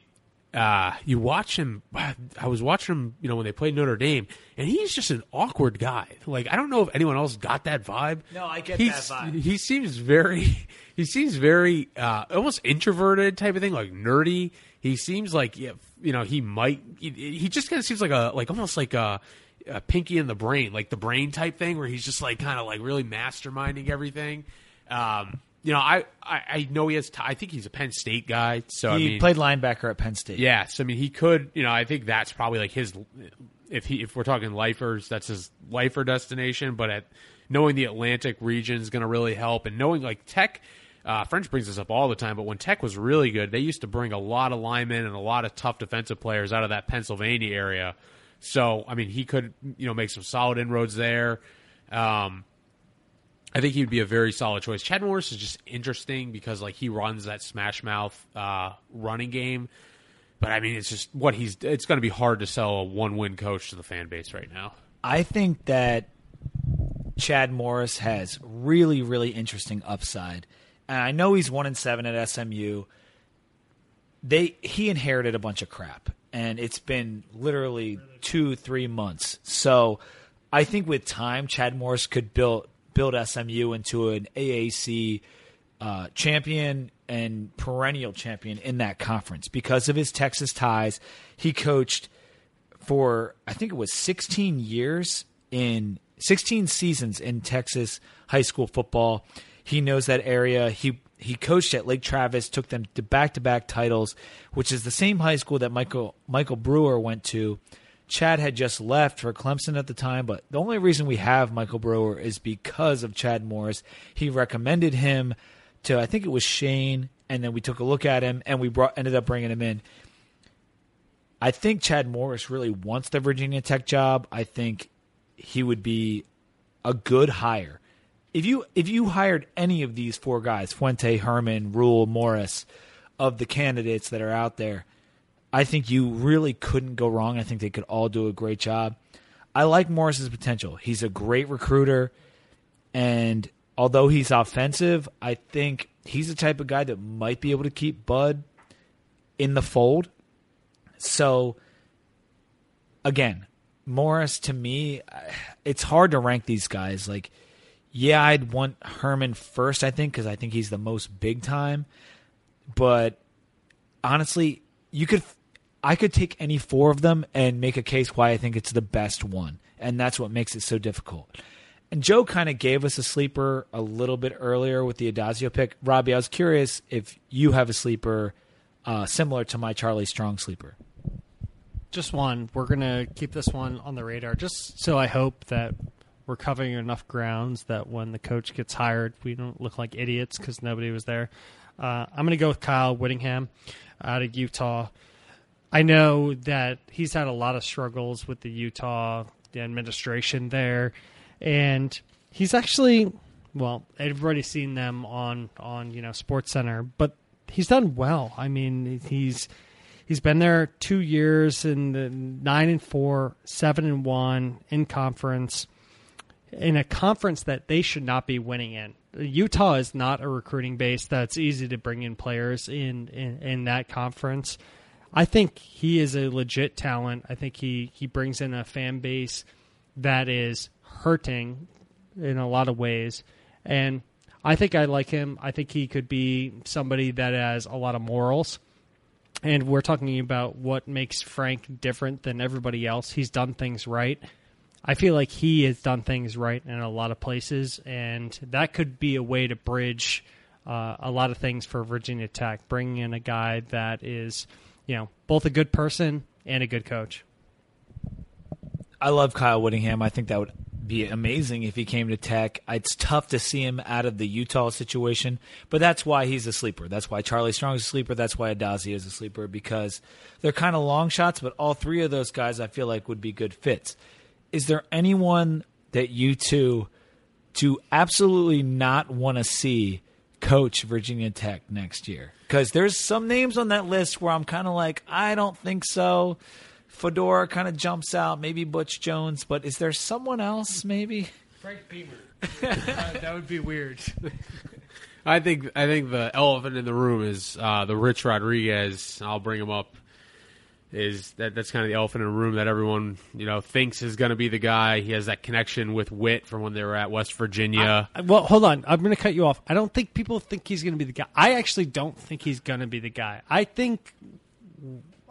uh, you watch him. I was watching him, you know, when they played Notre Dame, and he's just an awkward guy. Like I don't know if anyone else got that vibe. No, I get He's- that vibe. He seems very, he seems very uh, almost introverted type of thing, like nerdy. He seems like you know he might. He, just kind of seems like a like almost like a, a pinky in the brain, like the brain type thing, where he's just like kind of like really masterminding everything. Um, you know, I, I I know he has. T- I think he's a Penn State guy, so I he mean, played linebacker at Penn State. Yeah, so I mean he could. You know, I think that's probably like his. If he if we're talking lifers, that's his lifer destination. But at knowing the Atlantic region is going to really help, and knowing like Tech. Uh, French brings this up all the time, but when Tech was really good, they used to bring a lot of linemen and a lot of tough defensive players out of that Pennsylvania area. So, I mean, he could, you know, make some solid inroads there. Um, I think he would be a very solid choice. Chad Morris is just interesting because like he runs that smash mouth uh, running game, but I mean it's just what he's. It's going to be hard to sell a one win coach to the fan base right now. I think that Chad Morris has really, really interesting upside. And I know he's one and seven at SMU. They he inherited a bunch of crap, and it's been literally two, three months. So I think with time, Chad Morris could build build SMU into an AAC uh, champion and perennial champion in that conference because of his Texas ties. He coached for I think it was 16 years in 16 seasons in Texas high school football. He knows that area. He he coached at Lake Travis, took them to back-to-back titles, which is the same high school that Michael Michael Brewer went to. Chad had just left for Clemson at the time, but the only reason we have Michael Brewer is because of Chad Morris. He recommended him to I think it was Shane, and then we took a look at him and we brought ended up bringing him in. I think Chad Morris really wants the Virginia Tech job. I think he would be a good hire. If you if you hired any of these four guys, Fuente, Herman, Rhule, Morris, of the candidates that are out there, I think you really couldn't go wrong. I think they could all do a great job. I like Morris's potential. He's a great recruiter, and although he's offensive, I think he's the type of guy that might be able to keep Bud in the fold. So, again, Morris to me, it's hard to rank these guys. Like, yeah, I'd want Herman first, I think, because I think he's the most big time. But honestly, you could, I could take any four of them and make a case why I think it's the best one, and that's what makes it so difficult. And Joe kind of gave us a sleeper a little bit earlier with the Addazio pick. Robbie, I was curious if you have a sleeper uh, similar to my Charlie Strong sleeper. Just one. We're gonna keep this one on the radar, just so I hope that we're covering enough grounds that when the coach gets hired, we don't look like idiots because nobody was there. Uh, I'm gonna go with Kyle Whittingham out of Utah. I know that he's had a lot of struggles with the Utah the administration there, and he's actually well, everybody's seen them on on you know Sports Center, but he's done well. I mean, he's he's been there two years in the nine and four, seven and one in conference, in a conference that they should not be winning in. Utah is not a recruiting base that's easy to bring in players in in, in that conference. I think he is a legit talent. I think he, he brings in a fan base that is hurting in a lot of ways. And I think I like him. I think he could be somebody that has a lot of morals. And we're talking about what makes Frank different than everybody else. He's done things right. I feel like he has done things right in a lot of places, and that could be a way to bridge uh, a lot of things for Virginia Tech, bringing in a guy that is, you know, both a good person and a good coach. I love Kyle Whittingham. I think that would be amazing if he came to Tech. It's tough to see him out of the Utah situation, but that's why he's a sleeper. That's why Charlie Strong is a sleeper. That's why Adazi is a sleeper because they're kind of long shots, but all three of those guys I feel like would be good fits. Is there anyone that you two to absolutely not want to see coach Virginia Tech next year? Because there's some names on that list where I'm kind of like, I don't think so. Fedora kind of jumps out, maybe Butch Jones, but is there someone else maybe? Frank Beamer. that would be weird. I think I think the elephant in the room is uh, the Rich Rodriguez. I'll bring him up is that that's kind of the elephant in the room that everyone you know thinks is going to be the guy. He has that connection with Whit from when they were at West Virginia. I- well, hold on. I'm going to cut you off. I don't think people think he's going to be the guy. I actually don't think he's going to be the guy. I think.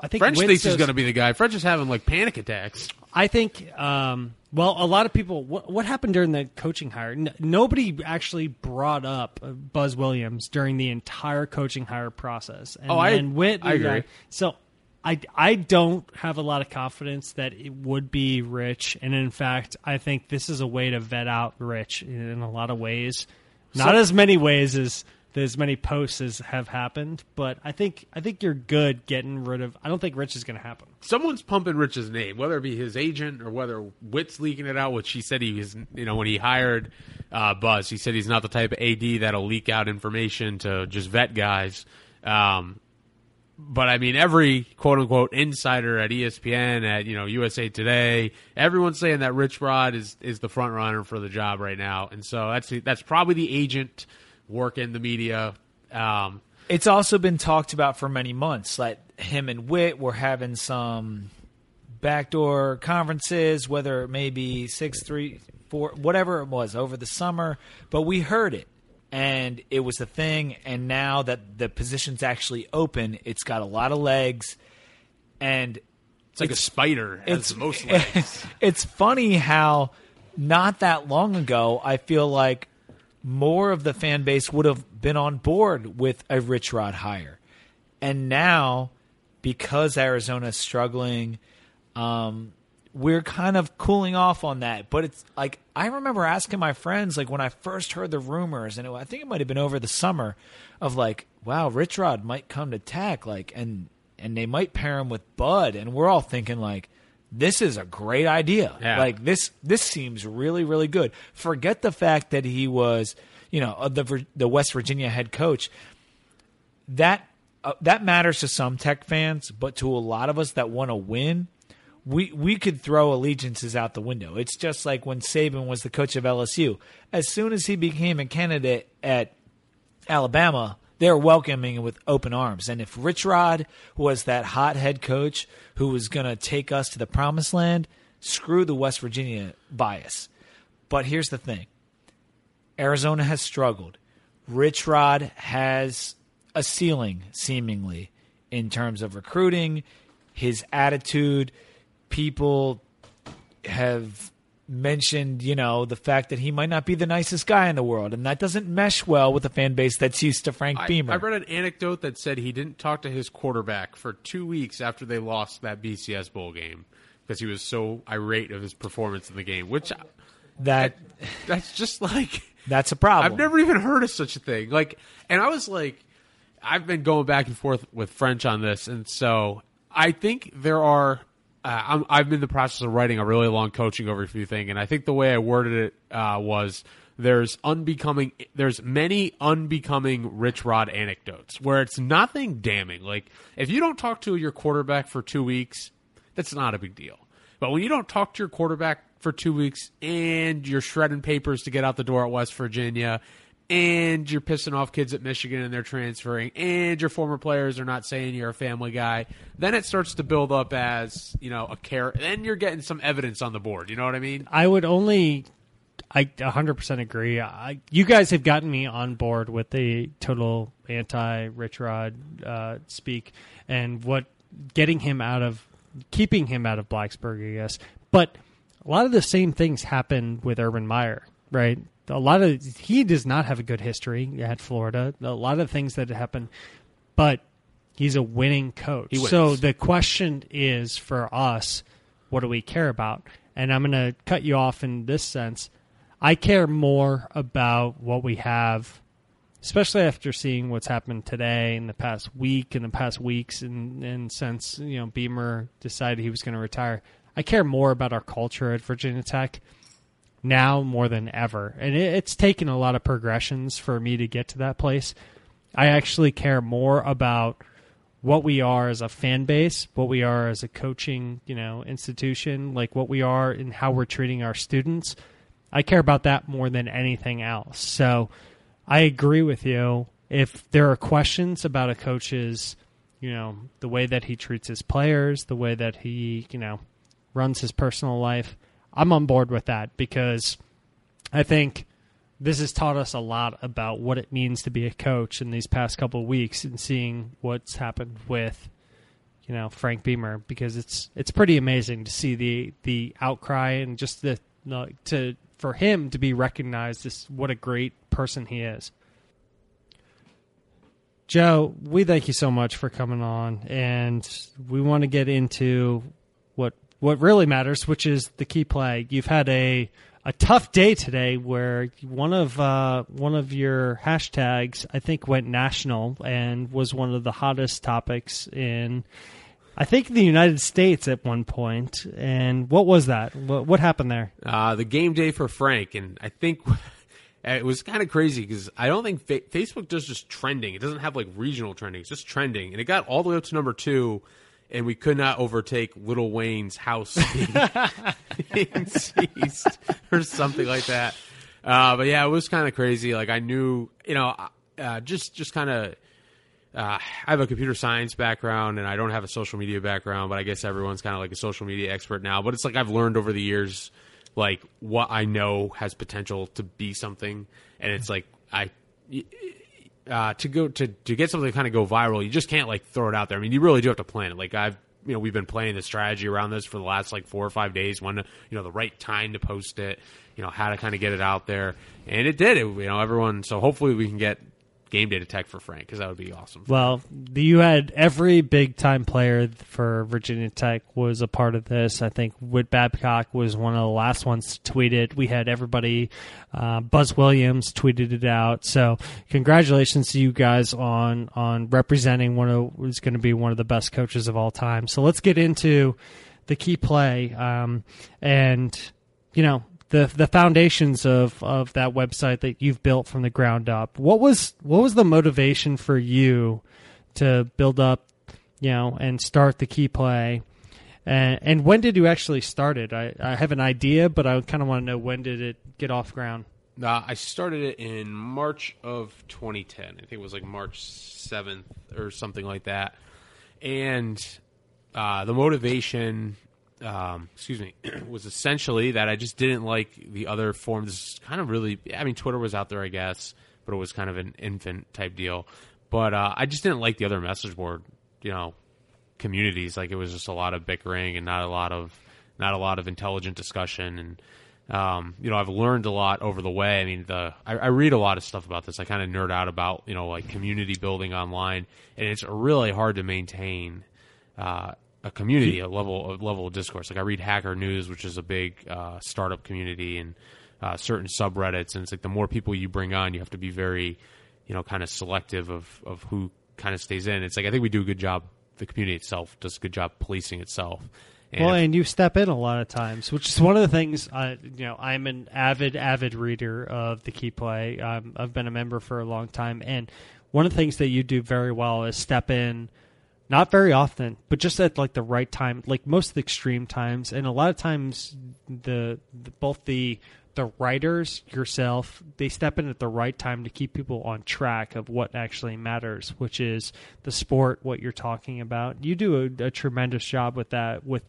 I think French Whit thinks he's going to be the guy. French is having like panic attacks. I think. Um, well, a lot of people. What, what happened during the coaching hire? N- nobody actually brought up Buzz Williams during the entire coaching hire process. And Oh, I- Whit, I agree. So. I, I don't have a lot of confidence that it would be Rich, and in fact, I think this is a way to vet out Rich in a lot of ways. Not So- as many ways as as many posts as have happened, but I think I think you're good getting rid of. I don't think Rich is going to happen. Someone's pumping Rich's name, whether it be his agent or whether Whit's leaking it out. Which he said he was, you know, when he hired uh, Buzz, he said he's not the type of AD that'll leak out information to just vet guys. Um, but I mean, every quote unquote insider at ESPN, at you know USA Today, everyone's saying that Rich Rod is is the front runner for the job right now, and so that's that's probably the agent working the media. Um, It's also been talked about for many months. Like him and Whit were having some backdoor conferences, whether it may be six, three, four, whatever it was over the summer. But we heard it, and it was a thing. And now that the position's actually open, it's got a lot of legs, and it's like a spider. Has most legs. it's funny how not that long ago I feel like more of the fan base would have been on board with a Rich Rod hire. And now because Arizona's struggling, um, we're kind of cooling off on that. But it's like I remember asking my friends like when I first heard the rumors, and it, I think it might have been over the summer, of like, wow, Rich Rod might come to Tech, like, and and they might pair him with Bud, and we're all thinking like, this is a great idea. Yeah. Like this this seems really really good. Forget the fact that he was, you know, uh, the the West Virginia head coach. That uh, that matters to some Tech fans, but to a lot of us that want to win, we we could throw allegiances out the window. It's just like when Saban was the coach of LSU. As soon as he became a candidate at Alabama, they're welcoming him with open arms. And if Rich Rod was that hot head coach who was going to take us to the promised land, screw the West Virginia bias. But here's the thing Arizona has struggled. Rich Rod has a ceiling, seemingly, in terms of recruiting, his attitude. People have mentioned, you know, the fact that he might not be the nicest guy in the world, and that doesn't mesh well with a fan base that's used to Frank I, Beamer. I read an anecdote that said he didn't talk to his quarterback for two weeks after they lost that BCS bowl game because he was so irate of his performance in the game. Which that that's just like that's a problem. I've never even heard of such a thing. Like, and I was like, I've been going back and forth with French on this, and so I think there are. Uh, I'm, I'm in the process of writing a really long coaching overview thing, and I think the way I worded it uh, was there's unbecoming, there's many unbecoming Rich Rod anecdotes where it's nothing damning. Like if you don't talk to your quarterback for two weeks, that's not a big deal. But when you don't talk to your quarterback for two weeks and you're shredding papers to get out the door at West Virginia and you're pissing off kids at Michigan and they're transferring and your former players are not saying you're a family guy, then it starts to build up as, you know, a care. Then you're getting some evidence on the board. You know what I mean? I would only, I 100% agree. I, you guys have gotten me on board with the total anti Rich Rod uh, speak and what getting him out of, keeping him out of Blacksburg, I guess. But a lot of the same things happen with Urban Meyer, right? A lot of he does not have a good history at Florida. A lot of things that happen, but he's a winning coach. So the question is for us, what do we care about? And I'm going to cut you off in this sense. I care more about what we have, especially after seeing what's happened today in the past week and the past weeks, and, and since you know Beamer decided he was going to retire. I care more about our culture at Virginia Tech now more than ever, and it, it's taken a lot of progressions for me to get to that place. I actually care more about what we are as a fan base, what we are as a coaching, you know, institution, like what we are and how we're treating our students. I care about that more than anything else. So I agree with you. If there are questions about a coach's you know the way that he treats his players, the way that he you know runs his personal life. I'm on board with that because I think this has taught us a lot about what it means to be a coach in these past couple of weeks and seeing what's happened with you know Frank Beamer because it's it's pretty amazing to see the the outcry and just the to for him to be recognized as what a great person he is. Joe, we thank you so much for coming on, and we want to get into what really matters, which is the key play. You've had a a tough day today where one of uh, one of your hashtags I think went national and was one of the hottest topics in I think the United States at one point. And what was that? What, what happened there? Uh, the game day for Frank, and I think it was kind of crazy because I don't think fa- Facebook does just trending. It doesn't have like regional trending. It's just trending, and it got all the way up to number two and we could not overtake Lil Wayne's house being seized or something like that. Uh, but yeah, it was kind of crazy. Like I knew, you know, uh, just just kind of. Uh, I have a computer science background and I don't have a social media background, but I guess everyone's kind of like a social media expert now. But it's like I've learned over the years, like what I know has potential to be something, and it's like I uh, to go to to get something to kind of go viral, you just can't like throw it out there. I mean, you really do have to plan it. Like I've you know we've been playing the strategy around this for the last like four or five days. When you know the right time to post it, you know how to kind of get it out there, and it did. It you know everyone. So hopefully we can get game day to tech for Frank because that would be awesome. Well, you had every big time player for Virginia Tech was a part of this. I think Whit Babcock was one of the last ones to tweet it. We had everybody. Uh, Buzz Williams tweeted it out. So congratulations to you guys on on representing one of who's going to be one of the best coaches of all time. So let's get into the key play um, and you know the the foundations of of that website that you've built from the ground up. What was what was the motivation for you to build up, you know, and start the key play? And, and when did you actually start it? I, I have an idea, but I kind of want to know when did it get off ground. Uh, I started it in March of 2010. I think it was like March 7th or something like that. And uh, the motivation um, excuse me, was essentially that I just didn't like the other forms. Kind of really, I mean, Twitter was out there, I guess, but it was kind of an infant type deal. But uh, I just didn't like the other message board, you know, communities. Like it was just a lot of bickering and not a lot of not a lot of intelligent discussion. And um, you know, I've learned a lot over the way. I mean, the I, I read a lot of stuff about this. I kind of nerd out about you know like community building online, and it's really hard to maintain. Uh, a community, a level, a level of discourse. Like I read Hacker News, which is a big uh, startup community, and uh, certain subreddits, and it's like the more people you bring on, you have to be very, you know, kind of selective of of who kind of stays in. It's like I think we do a good job. The community itself does a good job policing itself. And well, and you step in a lot of times, which is one of the things. I, you know, I'm an avid, avid reader of the Key Play. Um, I've been a member for a long time, and one of the things that you do very well is step in not very often, but just at like the right time, like most of the extreme times, and a lot of times the, the both the the writers yourself they step in at the right time to keep people on track of what actually matters which is the sport what you're talking about. You do a, a, tremendous job with that with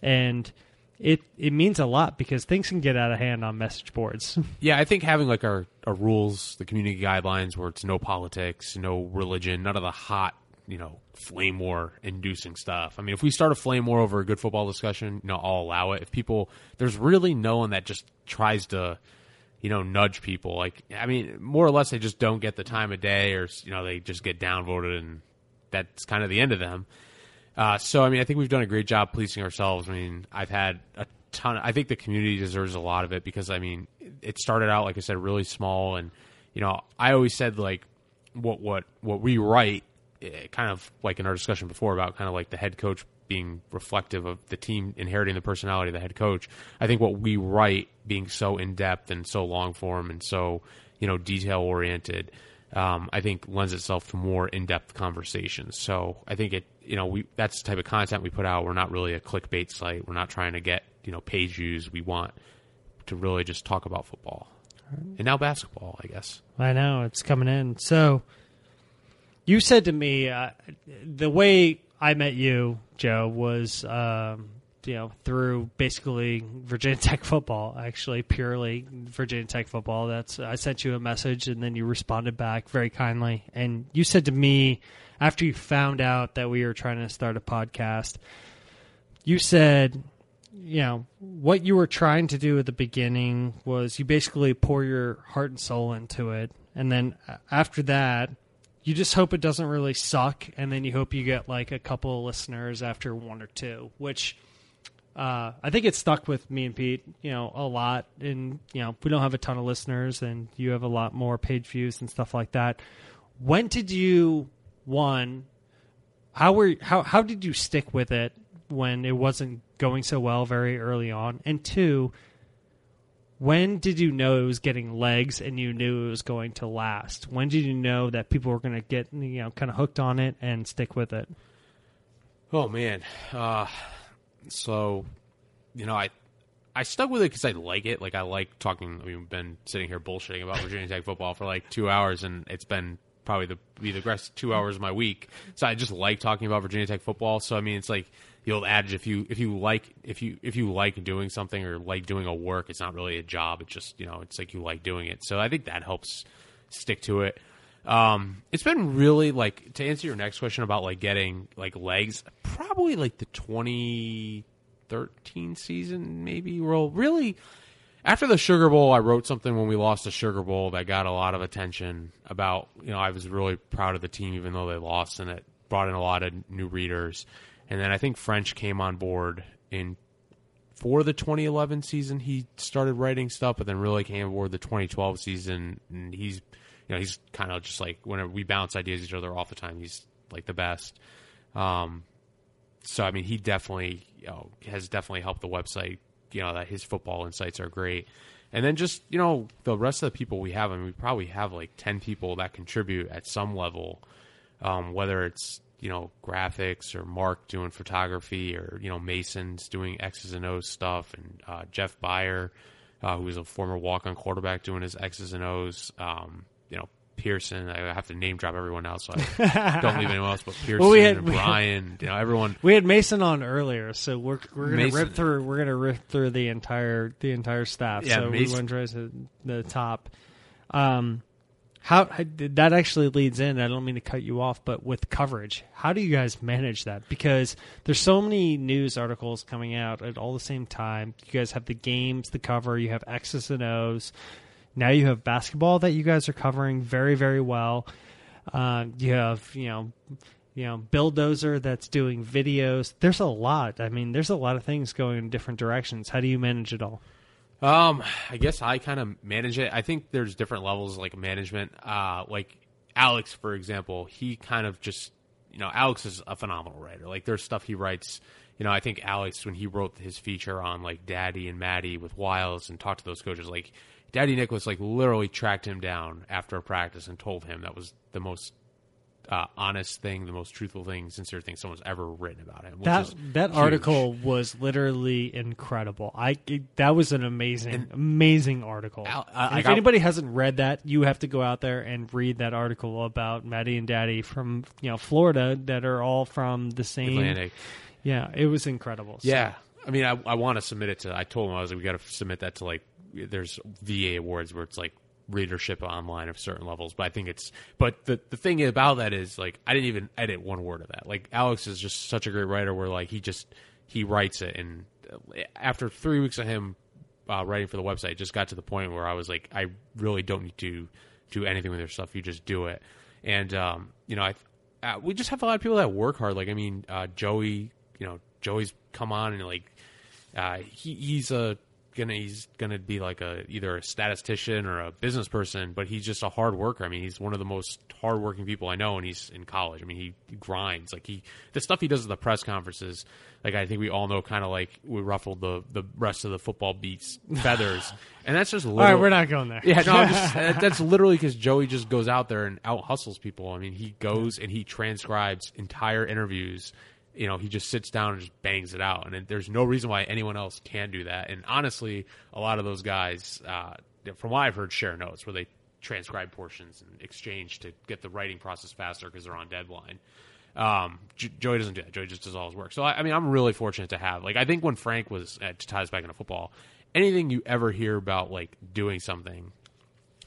and it it means a lot because things can get out of hand on message boards. Yeah i think having like our, our rules the community guidelines where it's no politics no religion none of the hot you know, flame war inducing stuff. I mean, if we start a flame war over a good football discussion, you know, I'll allow it. If people, there's really no one that just tries to, you know, nudge people. Like, I mean, more or less, they just don't get the time of day, or you know, they just get downvoted, and that's kind of the end of them. Uh, so, I mean, I think we've done a great job policing ourselves. I mean, I've had a ton. Of, I think the community deserves a lot of it because, I mean, it started out like I said, really small, and you know, I always said like what what what we write kind of like in our discussion before about kind of like the head coach being reflective of the team inheriting the personality of the head coach. I think what we write being so in depth and so long form and so you know detail oriented, um, I think lends itself to more in depth conversations. So I think it you know we that's the type of content we put out. We're not really a clickbait site. We're not trying to get you know page views. We want to really just talk about football and now basketball. I guess I know it's coming in so you said to me uh, the way I met you, Joe, was um, you know through basically Virginia Tech football. Actually, purely Virginia Tech football. That's I sent you a message and then you responded back very kindly, and you said to me after you found out that we were trying to start a podcast, you said. You know what you were trying to do at the beginning was you basically pour your heart and soul into it, and then after that, you just hope it doesn't really suck, and then you hope you get like a couple of listeners after one or two, which uh, I think it stuck with me and Pete, you know, a lot. And you know, we don't have a ton of listeners, and you have a lot more page views and stuff like that. When did you one? How were how how did you stick with it when it wasn't going so well very early on? And two, when did you know it was getting legs and you knew it was going to last? When did you know that people were going to get you know kind of hooked on it and stick with it? Oh man, uh, so you know I I stuck with it because I like it. Like I like talking. We've been sitting here bullshitting about Virginia Tech football for like two hours, and it's been probably the be the rest two hours of my week. So I just like talking about Virginia Tech football. So I mean, it's like the old adage: if you if you like if you if you like doing something or like doing a work, it's not really a job. It's just you know, it's like you like doing it. So I think that helps stick to it. Um, it's been really like to answer your next question about like getting like legs. Probably like the 2013 season, maybe. Well, really, after the Sugar Bowl, I wrote something when we lost the Sugar Bowl that got a lot of attention. About you know, I was really proud of the team even though they lost, and it brought in a lot of new readers. And then I think French came on board in for the 2011 season. He started writing stuff, but then really came aboard the 2012 season. And he's, you know, he's kind of just like whenever we bounce ideas each other off the time, he's like the best. Um, so I mean, he definitely you know, has definitely helped the website. You know that his football insights are great. And then just you know the rest of the people we have, I mean, we probably have like ten people that contribute at some level, um, whether it's you know graphics or Mark doing photography or you know Mason's doing X's and O's stuff and uh, Jeff Beyer, uh, who is a former walk-on quarterback doing his X's and O's. Um, you know Pearson. I have to name drop everyone else. so I don't leave anyone else. But Pearson Well, we had- and we had- Brian, you know everyone. We had Mason on earlier, so we're we're gonna Mason- rip through we're gonna rip through the entire the entire staff. Yeah, so we Mason- went right to the top. Um, how that actually leads in. I don't mean to cut you off, but with coverage, how do you guys manage that? Because there's so many news articles coming out at all the same time. You guys have the games, the cover. You have X's and O's. Now you have basketball that you guys are covering very very well. Uh, you have you know you know Billdozer that's doing videos. There's a lot. I mean, there's a lot of things going in different directions. How do you manage it all? Um, I guess I kind of manage it. I think there's different levels like management. Uh, like Alex, for example, he kind of just you know Alex is a phenomenal writer. Like there's stuff he writes. You know, I think Alex when he wrote his feature on like Dadi and Maddie with Wiles and talked to those coaches, like Dadi Nicolas like literally tracked him down after a practice and told him that was the most uh, honest thing, the most truthful thing, sincere thing someone's ever written about him. That that huge. article was literally incredible. I that was an amazing amazing article. Al- I- if I- anybody hasn't read that, you have to go out there and read that article about Maddie and Dadi from you know Florida that are all from the same. Atlantic. Yeah, it was incredible. So- Yeah, I mean, I, I want to submit it to. I told him I was like, we got to submit that to like. There's VA awards where it's like readership online of certain levels, but I think it's. But the the thing about that is like I didn't even edit one word of that. Like Alex is just such a great writer where like he just he writes it, and uh, after three weeks of him uh, writing for the website, it just got to the point where I was like, I really don't need to do anything with your stuff. You just do it, and um, you know, I uh, we just have a lot of people that work hard. Like I mean, uh, Joey, you know, Joey's come on and like uh, he, he's a gonna he's gonna be like a either a statistician or a business person, but he's just a hard worker. I mean, he's one of the most hardworking people I know, and he's in college. I mean, he, he grinds like he the stuff he does at the press conferences. Like I think we all know, kind of like we ruffled the the rest of the football beats feathers, and that's just All right, we're not going there. yeah, no, I'm just, that's literally because Joey just goes out there and out hustles people. I mean, he goes and he transcribes entire interviews. You know, he just sits down and just bangs it out, and there's no reason why anyone else can do that. And honestly, a lot of those guys, uh, from what I've heard, share notes where they transcribe portions and exchange to get the writing process faster because they're on deadline. Um, J- Joey doesn't do that. Joey just does all his work. So I, I mean, I'm really fortunate to have. Like, I think when Frank was at to tie back into football, anything you ever hear about like doing something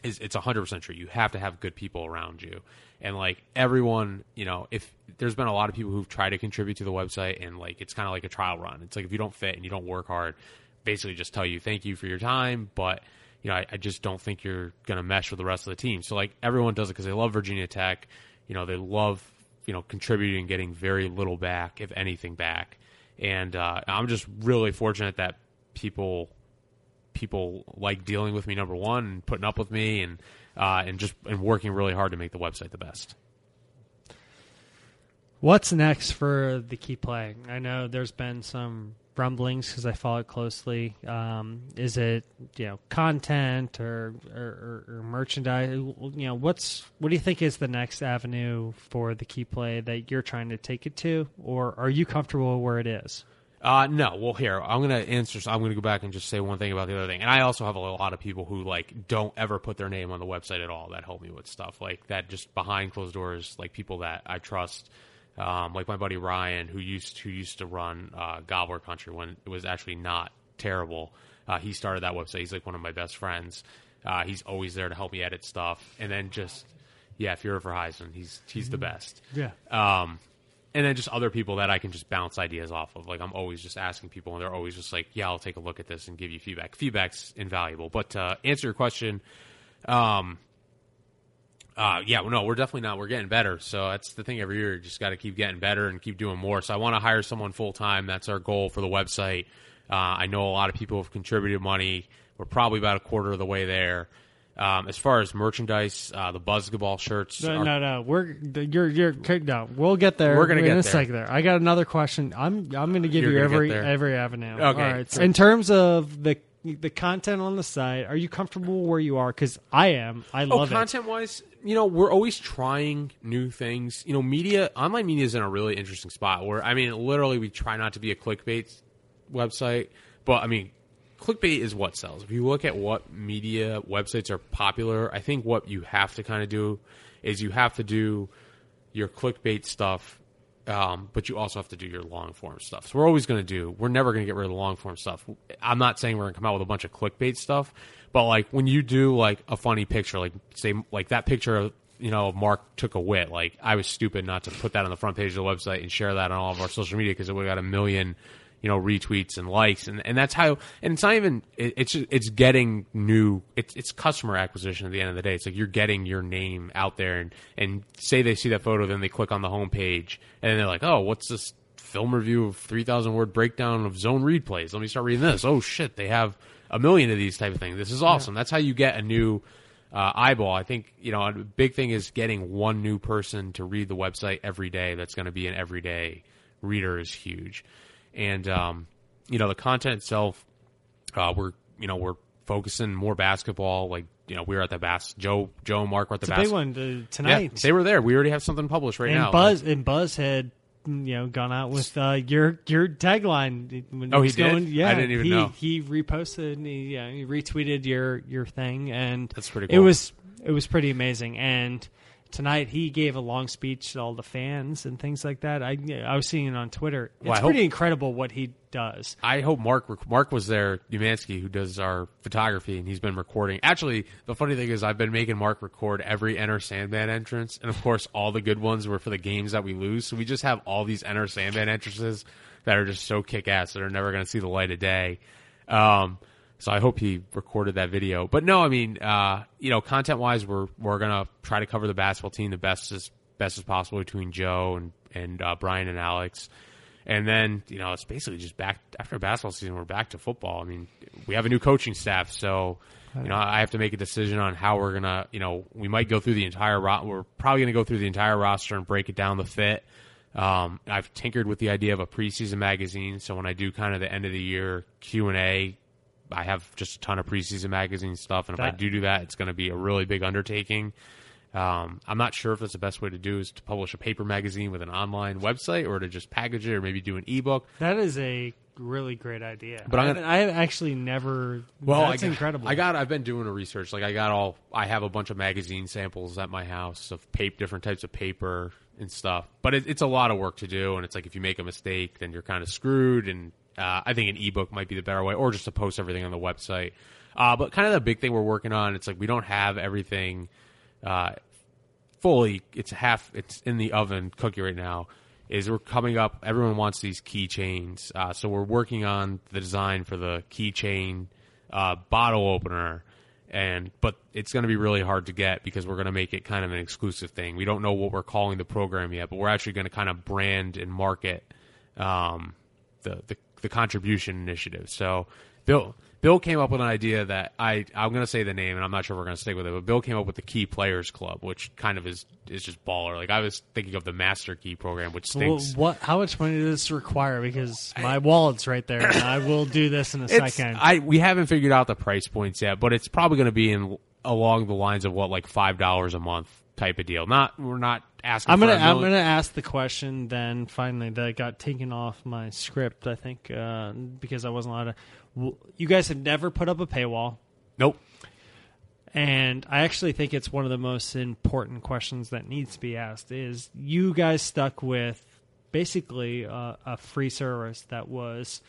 is it's 100% true. You have to have good people around you. And like everyone, you know, if there's been a lot of people who've tried to contribute to the website and like it's kind of like a trial run. It's like if you don't fit and you don't work hard, basically just tell you thank you for your time, but you know, I, I just don't think you're going to mesh with the rest of the team. So like everyone does it because they love Virginia Tech. You know, they love you know contributing getting very little back, if anything, back. And uh, I'm just really fortunate that people people like dealing with me number one and putting up with me and uh, and just and working really hard to make the website the best. What's next for the key play? I know there's been some rumblings because I follow it closely. Um, is it you know content or, or, or, or merchandise? You know what's what do you think is the next avenue for the key play that you're trying to take it to, or are you comfortable where it is? Uh, no. Well, here I'm gonna answer. I'm gonna go back and just say one thing about the other thing. And I also have a lot of people who like don't ever put their name on the website at all that help me with stuff like that. Just behind closed doors, like people that I trust. Um, like my buddy Ryan, who used who used to run uh, Gobbler Country when it was actually not terrible. Uh, he started that website. He's like one of my best friends. Uh, he's always there to help me edit stuff. And then just yeah, Fuhrer for Heisman, he's he's the best. Yeah. Um, and then just other people that I can just bounce ideas off of. Like I'm always just asking people, and they're always just like, "Yeah, I'll take a look at this and give you feedback." Feedback's invaluable. But to answer your question, um, uh, yeah, no, we're definitely not. We're getting better. So that's the thing every year. You just got to keep getting better and keep doing more. So I want to hire someone full time. That's our goal for the website. Uh, I know a lot of people have contributed money. We're probably about a quarter of the way there. Um, as far as merchandise, uh, the basketball shirts. No, are- no, no. We're you're you're no. We'll get there. We're gonna in get a there. sec there. I got another question. I'm I'm going to give You're you gonna every every avenue. Okay. All right. So in terms of the the content on the site, are you comfortable where you are? Because I am. I Oh, love it. content wise, you know, we're always trying new things. You know, media, online media is in a really interesting spot where, I mean, literally, we try not to be a clickbait website, but I mean, clickbait is what sells. If you look at what media websites are popular, I think what you have to kind of do is you have to do your clickbait stuff, um, but you also have to do your long form stuff. So we're always going to do. We're never going to get rid of the long form stuff. I'm not saying we're going to come out with a bunch of clickbait stuff, but like when you do like a funny picture, like say like that picture of you know Mark took a Whit. Like I was stupid not to put that on the front page of the website and share that on all of our social media because it would have got a million you know retweets and likes. And and that's how and it's not even it, it's it's getting new it's it's customer acquisition at the end of the day. It's like you're getting your name out there and and say they see that photo then they click on the homepage and they're like oh what's this film review of 3000 word breakdown of zone read plays? Let me start reading this. Oh shit they have a million of these type of things. This is awesome. That's how you get a new uh, eyeball. I think you know a big thing is getting one new person to read the website every day. That's going to be an everyday reader is huge, and um, you know the content itself. Uh, we're you know we're focusing more basketball. Like you know we were at the bas Joe Joe and Mark were at the It's a big bas- one uh, Yeah, tonight. they were there. We already have something published right and now. Buzz and Buzz had you know gone out with uh, your your tagline. When Oh, he did? Going, yeah, I didn't even he, know. He reposted and he, yeah, he retweeted your your thing, and That's pretty It was it was pretty amazing. And tonight he gave a long speech to all the fans and things like that. I I was seeing it on Twitter. It's Well, I hope- pretty incredible what he does. I hope Mark Mark was there, Umansky, who does our photography, and he's been recording. Actually, the funny thing is, I've been making Mark record every Enter Sandman entrance, and of course, all the good ones were for the games that we lose. So we just have all these Enter Sandman entrances that are just so kick ass that are never going to see the light of day. Um, so I hope he recorded that video. But no, I mean, uh, you know, content wise, we're we're gonna try to cover the basketball team the best as best as possible between Joe and and uh, Brian and Alex. And then, you know, it's basically just back after basketball season, we're back to football. I mean, we have a new coaching staff, so you know, I have to make a decision on how we're gonna, you know, we might go through the entire ro- we're probably gonna go through the entire roster and break it down the fit. Um, I've tinkered with the idea of a preseason magazine, so when I do kind of the end of the year Q and A, I have just a ton of preseason magazine stuff, and if I do do that, it's going to be a really big undertaking. Um, I'm not sure if that's the best way to do is to publish a paper magazine with an online website or to just package it or maybe do an ebook. That is a really great idea. But I, I'm haven't- I have actually never. Well, that's I got, incredible. I got. I've been doing a research. Like I got all. I have a bunch of magazine samples at my house of paper, different types of paper and stuff. But it, it's a lot of work to do, and it's like if you make a mistake, then you're kind of screwed. And uh, I think an ebook might be the better way, or just to post everything on the website. Uh, but kind of the big thing we're working on. It's like we don't have everything. Uh, fully it's half it's in the oven cookie right now is we're coming up everyone wants these keychains uh, so we're working on the design for the keychain uh, bottle opener and but it's going to be really hard to get because we're going to make it kind of an exclusive thing we don't know what we're calling the program yet but we're actually going to kind of brand and market um, the, the the contribution initiative so bill Bill came up with an idea that I I'm going to say the name, and I'm not sure if we're going to stick with it. But Bill came up with the Key Players Club, which kind of is is just baller. Like I was thinking of the Master Key program, which Well, stinks. what? How much money does this require? Because my wallet's right there, and I will do this in a It's- second. I we haven't figured out the price points yet, but it's probably going to be in along the lines of what like five dollars a month type of deal. Not we're not asking. I'm gonna I'm gonna ask the question then finally that got taken off my script. I think uh, because I wasn't allowed to. You guys have never put up a paywall, Nope. and I actually think it's one of the most important questions that needs to be asked. Is you guys stuck with basically uh, a free service that was,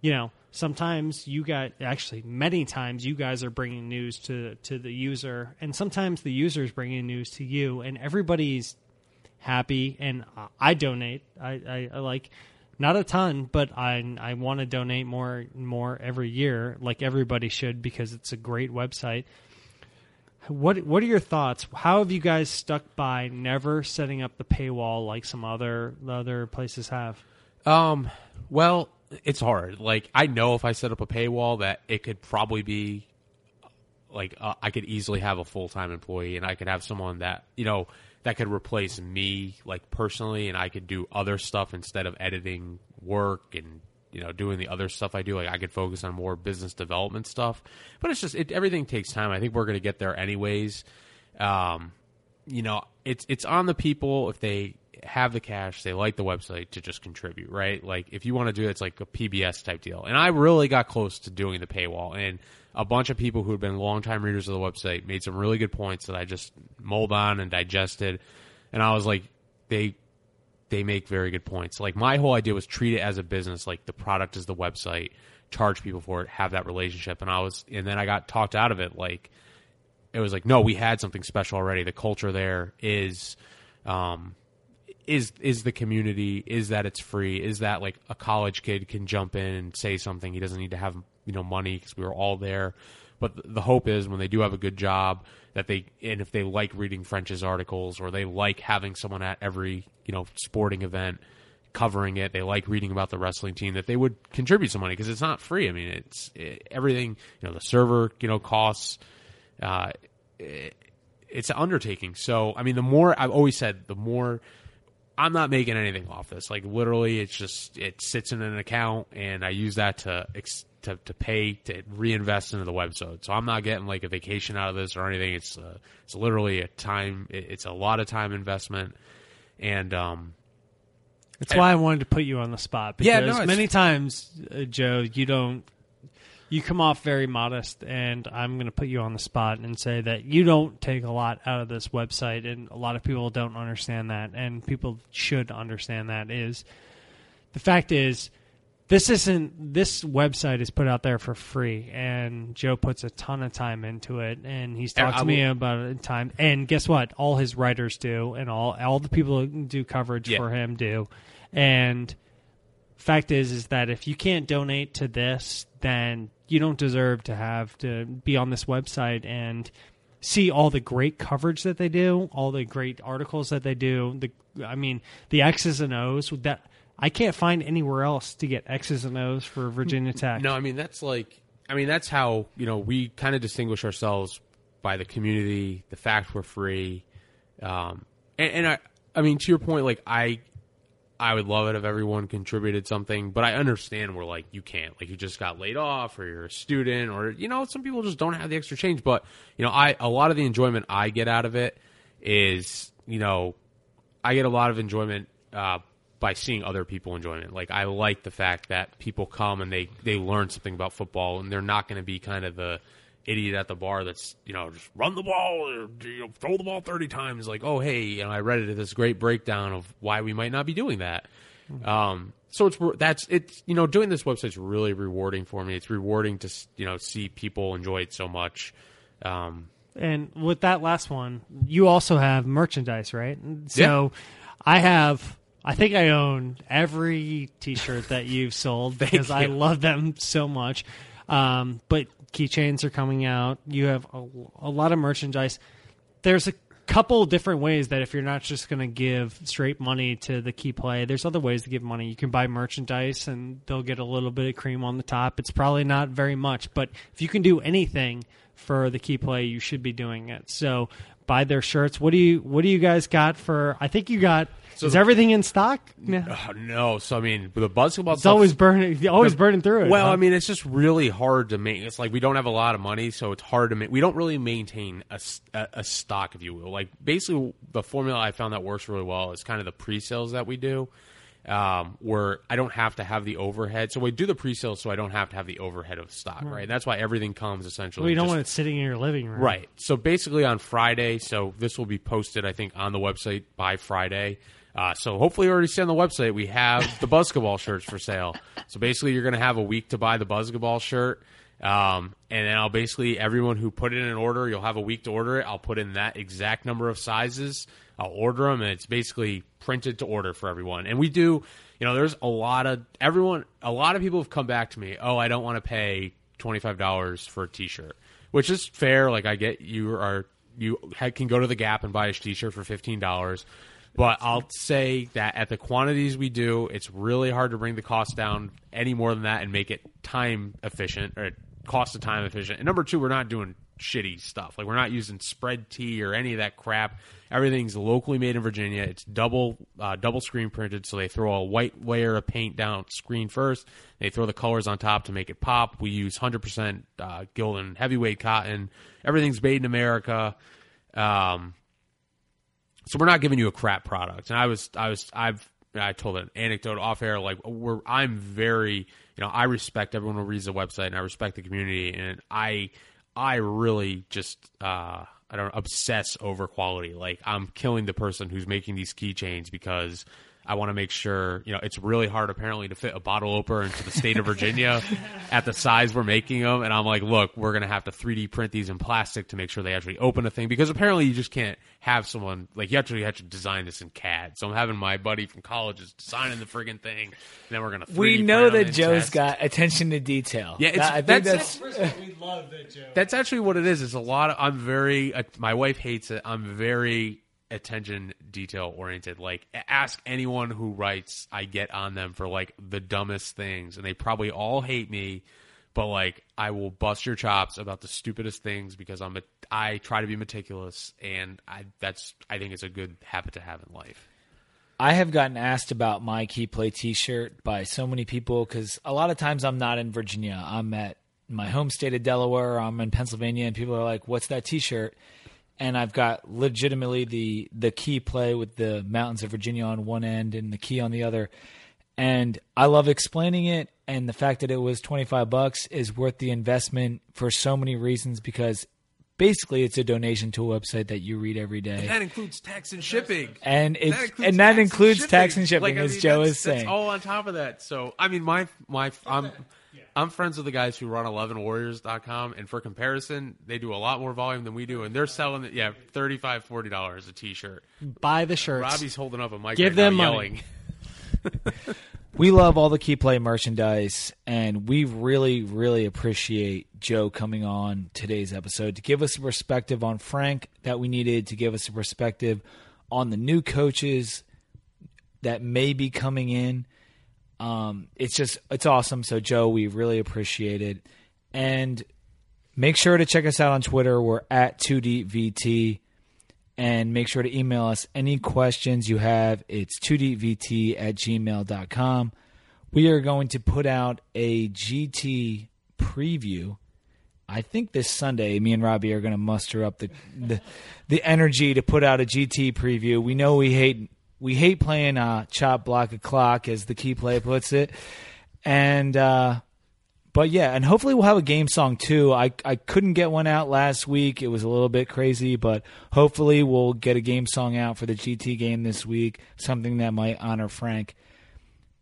you know, sometimes you got actually many times you guys are bringing news to to the user, and sometimes the user is bringing news to you, and everybody's happy and I donate. I, I, I like not a ton, but I I want to donate more more every year, like everybody should, because it's a great website. What what are your thoughts? How have you guys stuck by never setting up the paywall like some other other places have? Um. Well, it's hard. Like I know if I set up a paywall that it could probably be like uh, I could easily have a full time employee, and I could have someone that you know that could replace me, like personally, and I could do other stuff instead of editing work and you know doing the other stuff I do. Like I could focus on more business development stuff. But it's just it, everything takes time. I think we're going to get there anyways. Um, you know, it's it's on the people if they have the cash, they like the website to just contribute, right? Like if you want to do it, it's like a PBS type deal. And I really got close to doing the paywall, and a bunch of people who had been longtime readers of the website made some really good points that I just mulled on and digested. And I was like, they they make very good points. Like my whole idea was treat it as a business, like the product is the website, charge people for it, have that relationship. And I was, and then I got talked out of it. Like it was like, no, we had something special already. The culture there is, um, is is the community? Is that it's free? Is that like a college kid can jump in and say something? He doesn't need to have you know money because we were all there. But the hope is when they do have a good job that they and if they like reading French's articles or they like having someone at every you know sporting event covering it, they like reading about the wrestling team that they would contribute some money because it's not free. I mean, it's it, everything. You know, the server you know costs. Uh, it, it's an undertaking. So I mean, the more I've always said, the more I'm not making anything off this. Like literally, it's just it sits in an account, and I use that to ex- to, to pay to reinvest into the website. So I'm not getting like a vacation out of this or anything. It's uh, it's literally a time. It's a lot of time investment, and um, That's why I wanted to put you on the spot because Yeah, no, many times, uh, Joe, you don't. You come off very modest, and I'm going to put you on the spot and say that you don't take a lot out of this website, and a lot of people don't understand that, and people should understand that. Is the fact is, this isn't this website is put out there for free, and Joe puts a ton of time into it, and he's talked I to me about it in time. And guess what? All his writers do, and all all the people who do coverage Yeah. for him do. And fact is, is that if you can't donate to this, then you don't deserve to have to be on this website and see all the great coverage that they do, all the great articles that they do. The I mean, the X's and O's that I can't find anywhere else to get X's and O's for Virginia Tech. No, I mean that's like I mean that's how you know we kind of distinguish ourselves by the community, the fact we're free, um, and, and I I mean to your point, like I I would love it if everyone contributed something, but I understand we're like you can't, like you just got laid off, or you're a student, or you know some people just don't have the extra change. But you know I a lot of the enjoyment I get out of it is you know I get a lot of enjoyment uh, by seeing other people enjoying it. Like I like the fact that people come and they they learn something about football, and they're not going to be kind of the idiot at the bar that's you know just run the ball or you know, throw the ball thirty times. Like oh hey, you know I read it this great breakdown of why we might not be doing that. Um, so it's that's it's you know doing this website's really rewarding for me. It's rewarding to you know see people enjoy it so much. Um, And with that last one, you also have merchandise, right? So I have I think I own every t-shirt that you've sold because I love them so much. Um, but keychains are coming out. You have a, a lot of merchandise. There's a couple different ways that if you're not just going to give straight money to the key play, there's other ways to give money. You can buy merchandise and they'll get a little bit of cream on the top. It's probably not very much, but if you can do anything for the key play, you should be doing it. So buy their shirts. What do you What do you guys got for? I think you got. Is the- everything in stock? Yeah. oh, no, so I mean the basketball It's always burning. Always burning through it. Well, huh? I mean, it's just really hard to make. It's like we don't have a lot of money, so it's hard to make. We don't really maintain a stock, if you will. Like basically, the formula I found that works really well is kind of the pre-sales that we do, um, where I don't have to have the overhead. So we do the pre-sales, so I don't have to have the overhead of stock, right? That's why everything comes essentially. well, you don't just- want it sitting in your living room, Right. So basically on Friday, so this will be posted, I think, on the website by Friday. Uh, so hopefully you already see on the website we have the basketball shirts for sale. So basically you're going to have a week to buy the basketball shirt. Um, and then I'll basically, everyone who put in an order, you'll have a week to order it. I'll put in that exact number of sizes. I'll order them and it's basically printed to order for everyone. And we do, you know, there's a lot of, everyone, a lot of people have come back to me, oh, I don't want to pay $25 for a t-shirt which is fair. Like I get you are you can go to the Gap and buy a T-shirt for fifteen dollars, but I'll say that at the quantities we do, it's really hard to bring the cost down any more than that and make it time efficient or cost of time efficient. And number two, we're not doing shitty stuff. Like we're not using spread tea or any of that crap. Everything's locally made in Virginia. It's double uh, double screen printed, so they throw a white layer of paint down screen first. They throw the colors on top to make it pop. We use 100% uh, Gildan heavyweight cotton. Everything's made in America. Um, so we're not giving you a crap product. And I was, I was, I've, I told an anecdote off air. Like we're, I'm very, you know, I respect everyone who reads the website, and I respect the community, and I, I really just, uh, I don't obsess over quality. Like I'm killing the person who's making these keychains because. I want to make sure, you know, it's really hard apparently to fit a bottle opener into the state of Virginia at the size we're making them. And I'm like, look, we're going to have to 3D print these in plastic to make sure they actually open a thing because apparently you just can't have someone like you actually have to design this in CAD. So I'm having my buddy from college is designing the friggin' thing. And then we're going to We know that Joe's got attention to detail. Yeah, it's- That- I think that's- that's, we love that joke. That's actually what it is. It's a lot of. I'm very. Uh, my wife hates it. I'm very attention detail oriented. Like ask anyone who writes, I get on them for like the dumbest things, and they probably all hate me. But like, I will bust your chops about the stupidest things because I'm a. I try to be meticulous, and I that's. I think it's a good habit to have in life. I have gotten asked about my key play T-shirt by so many people because a lot of times I'm not in Virginia. I'm at my home state of Delaware. I'm in Pennsylvania, and people are like, "What's that T-shirt?" And I've got legitimately the the key play with the mountains of Virginia on one end and the key on the other. And I love explaining it, and the fact that it was twenty five bucks is worth the investment for so many reasons because basically it's a donation to a website that you read every day. And that includes tax and shipping. And it's and that includes tax and shipping, Like, I as mean, Joe is saying. That's all on top of that. So I mean, my my I'm I'm friends with the guys who run 11warriors.com, and for comparison, they do a lot more volume than we do, and they're selling it. Yeah, 35 40 dollars a t-shirt. Buy the shirts. Robbie's holding up a mic. Give right them now, money. yelling. We love all the key play merchandise, and we really, really appreciate Joe coming on today's episode to give us a perspective on Frank that we needed, to give us a perspective on the new coaches that may be coming in. Um, it's just, it's awesome. So, Joe, we really appreciate it. And make sure to check us out on Twitter. We're at 2DVT. And make sure to email us any questions you have. It's 2dvt at gmail.com. We are going to put out a GT preview I think this Sunday, me and Robbie are going to muster up the, the the energy to put out a GT preview. We know we hate we hate playing uh, chop block a clock, as the key play puts it, and uh, but yeah, and hopefully we'll have a game song too. I I couldn't get one out last week; it was a little bit crazy, but hopefully we'll get a game song out for the GT game this week, something that might honor Frank.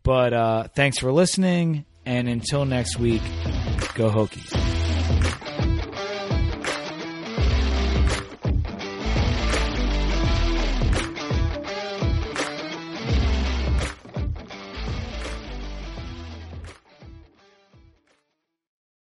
But uh, thanks for listening, and until next week, go Hokies.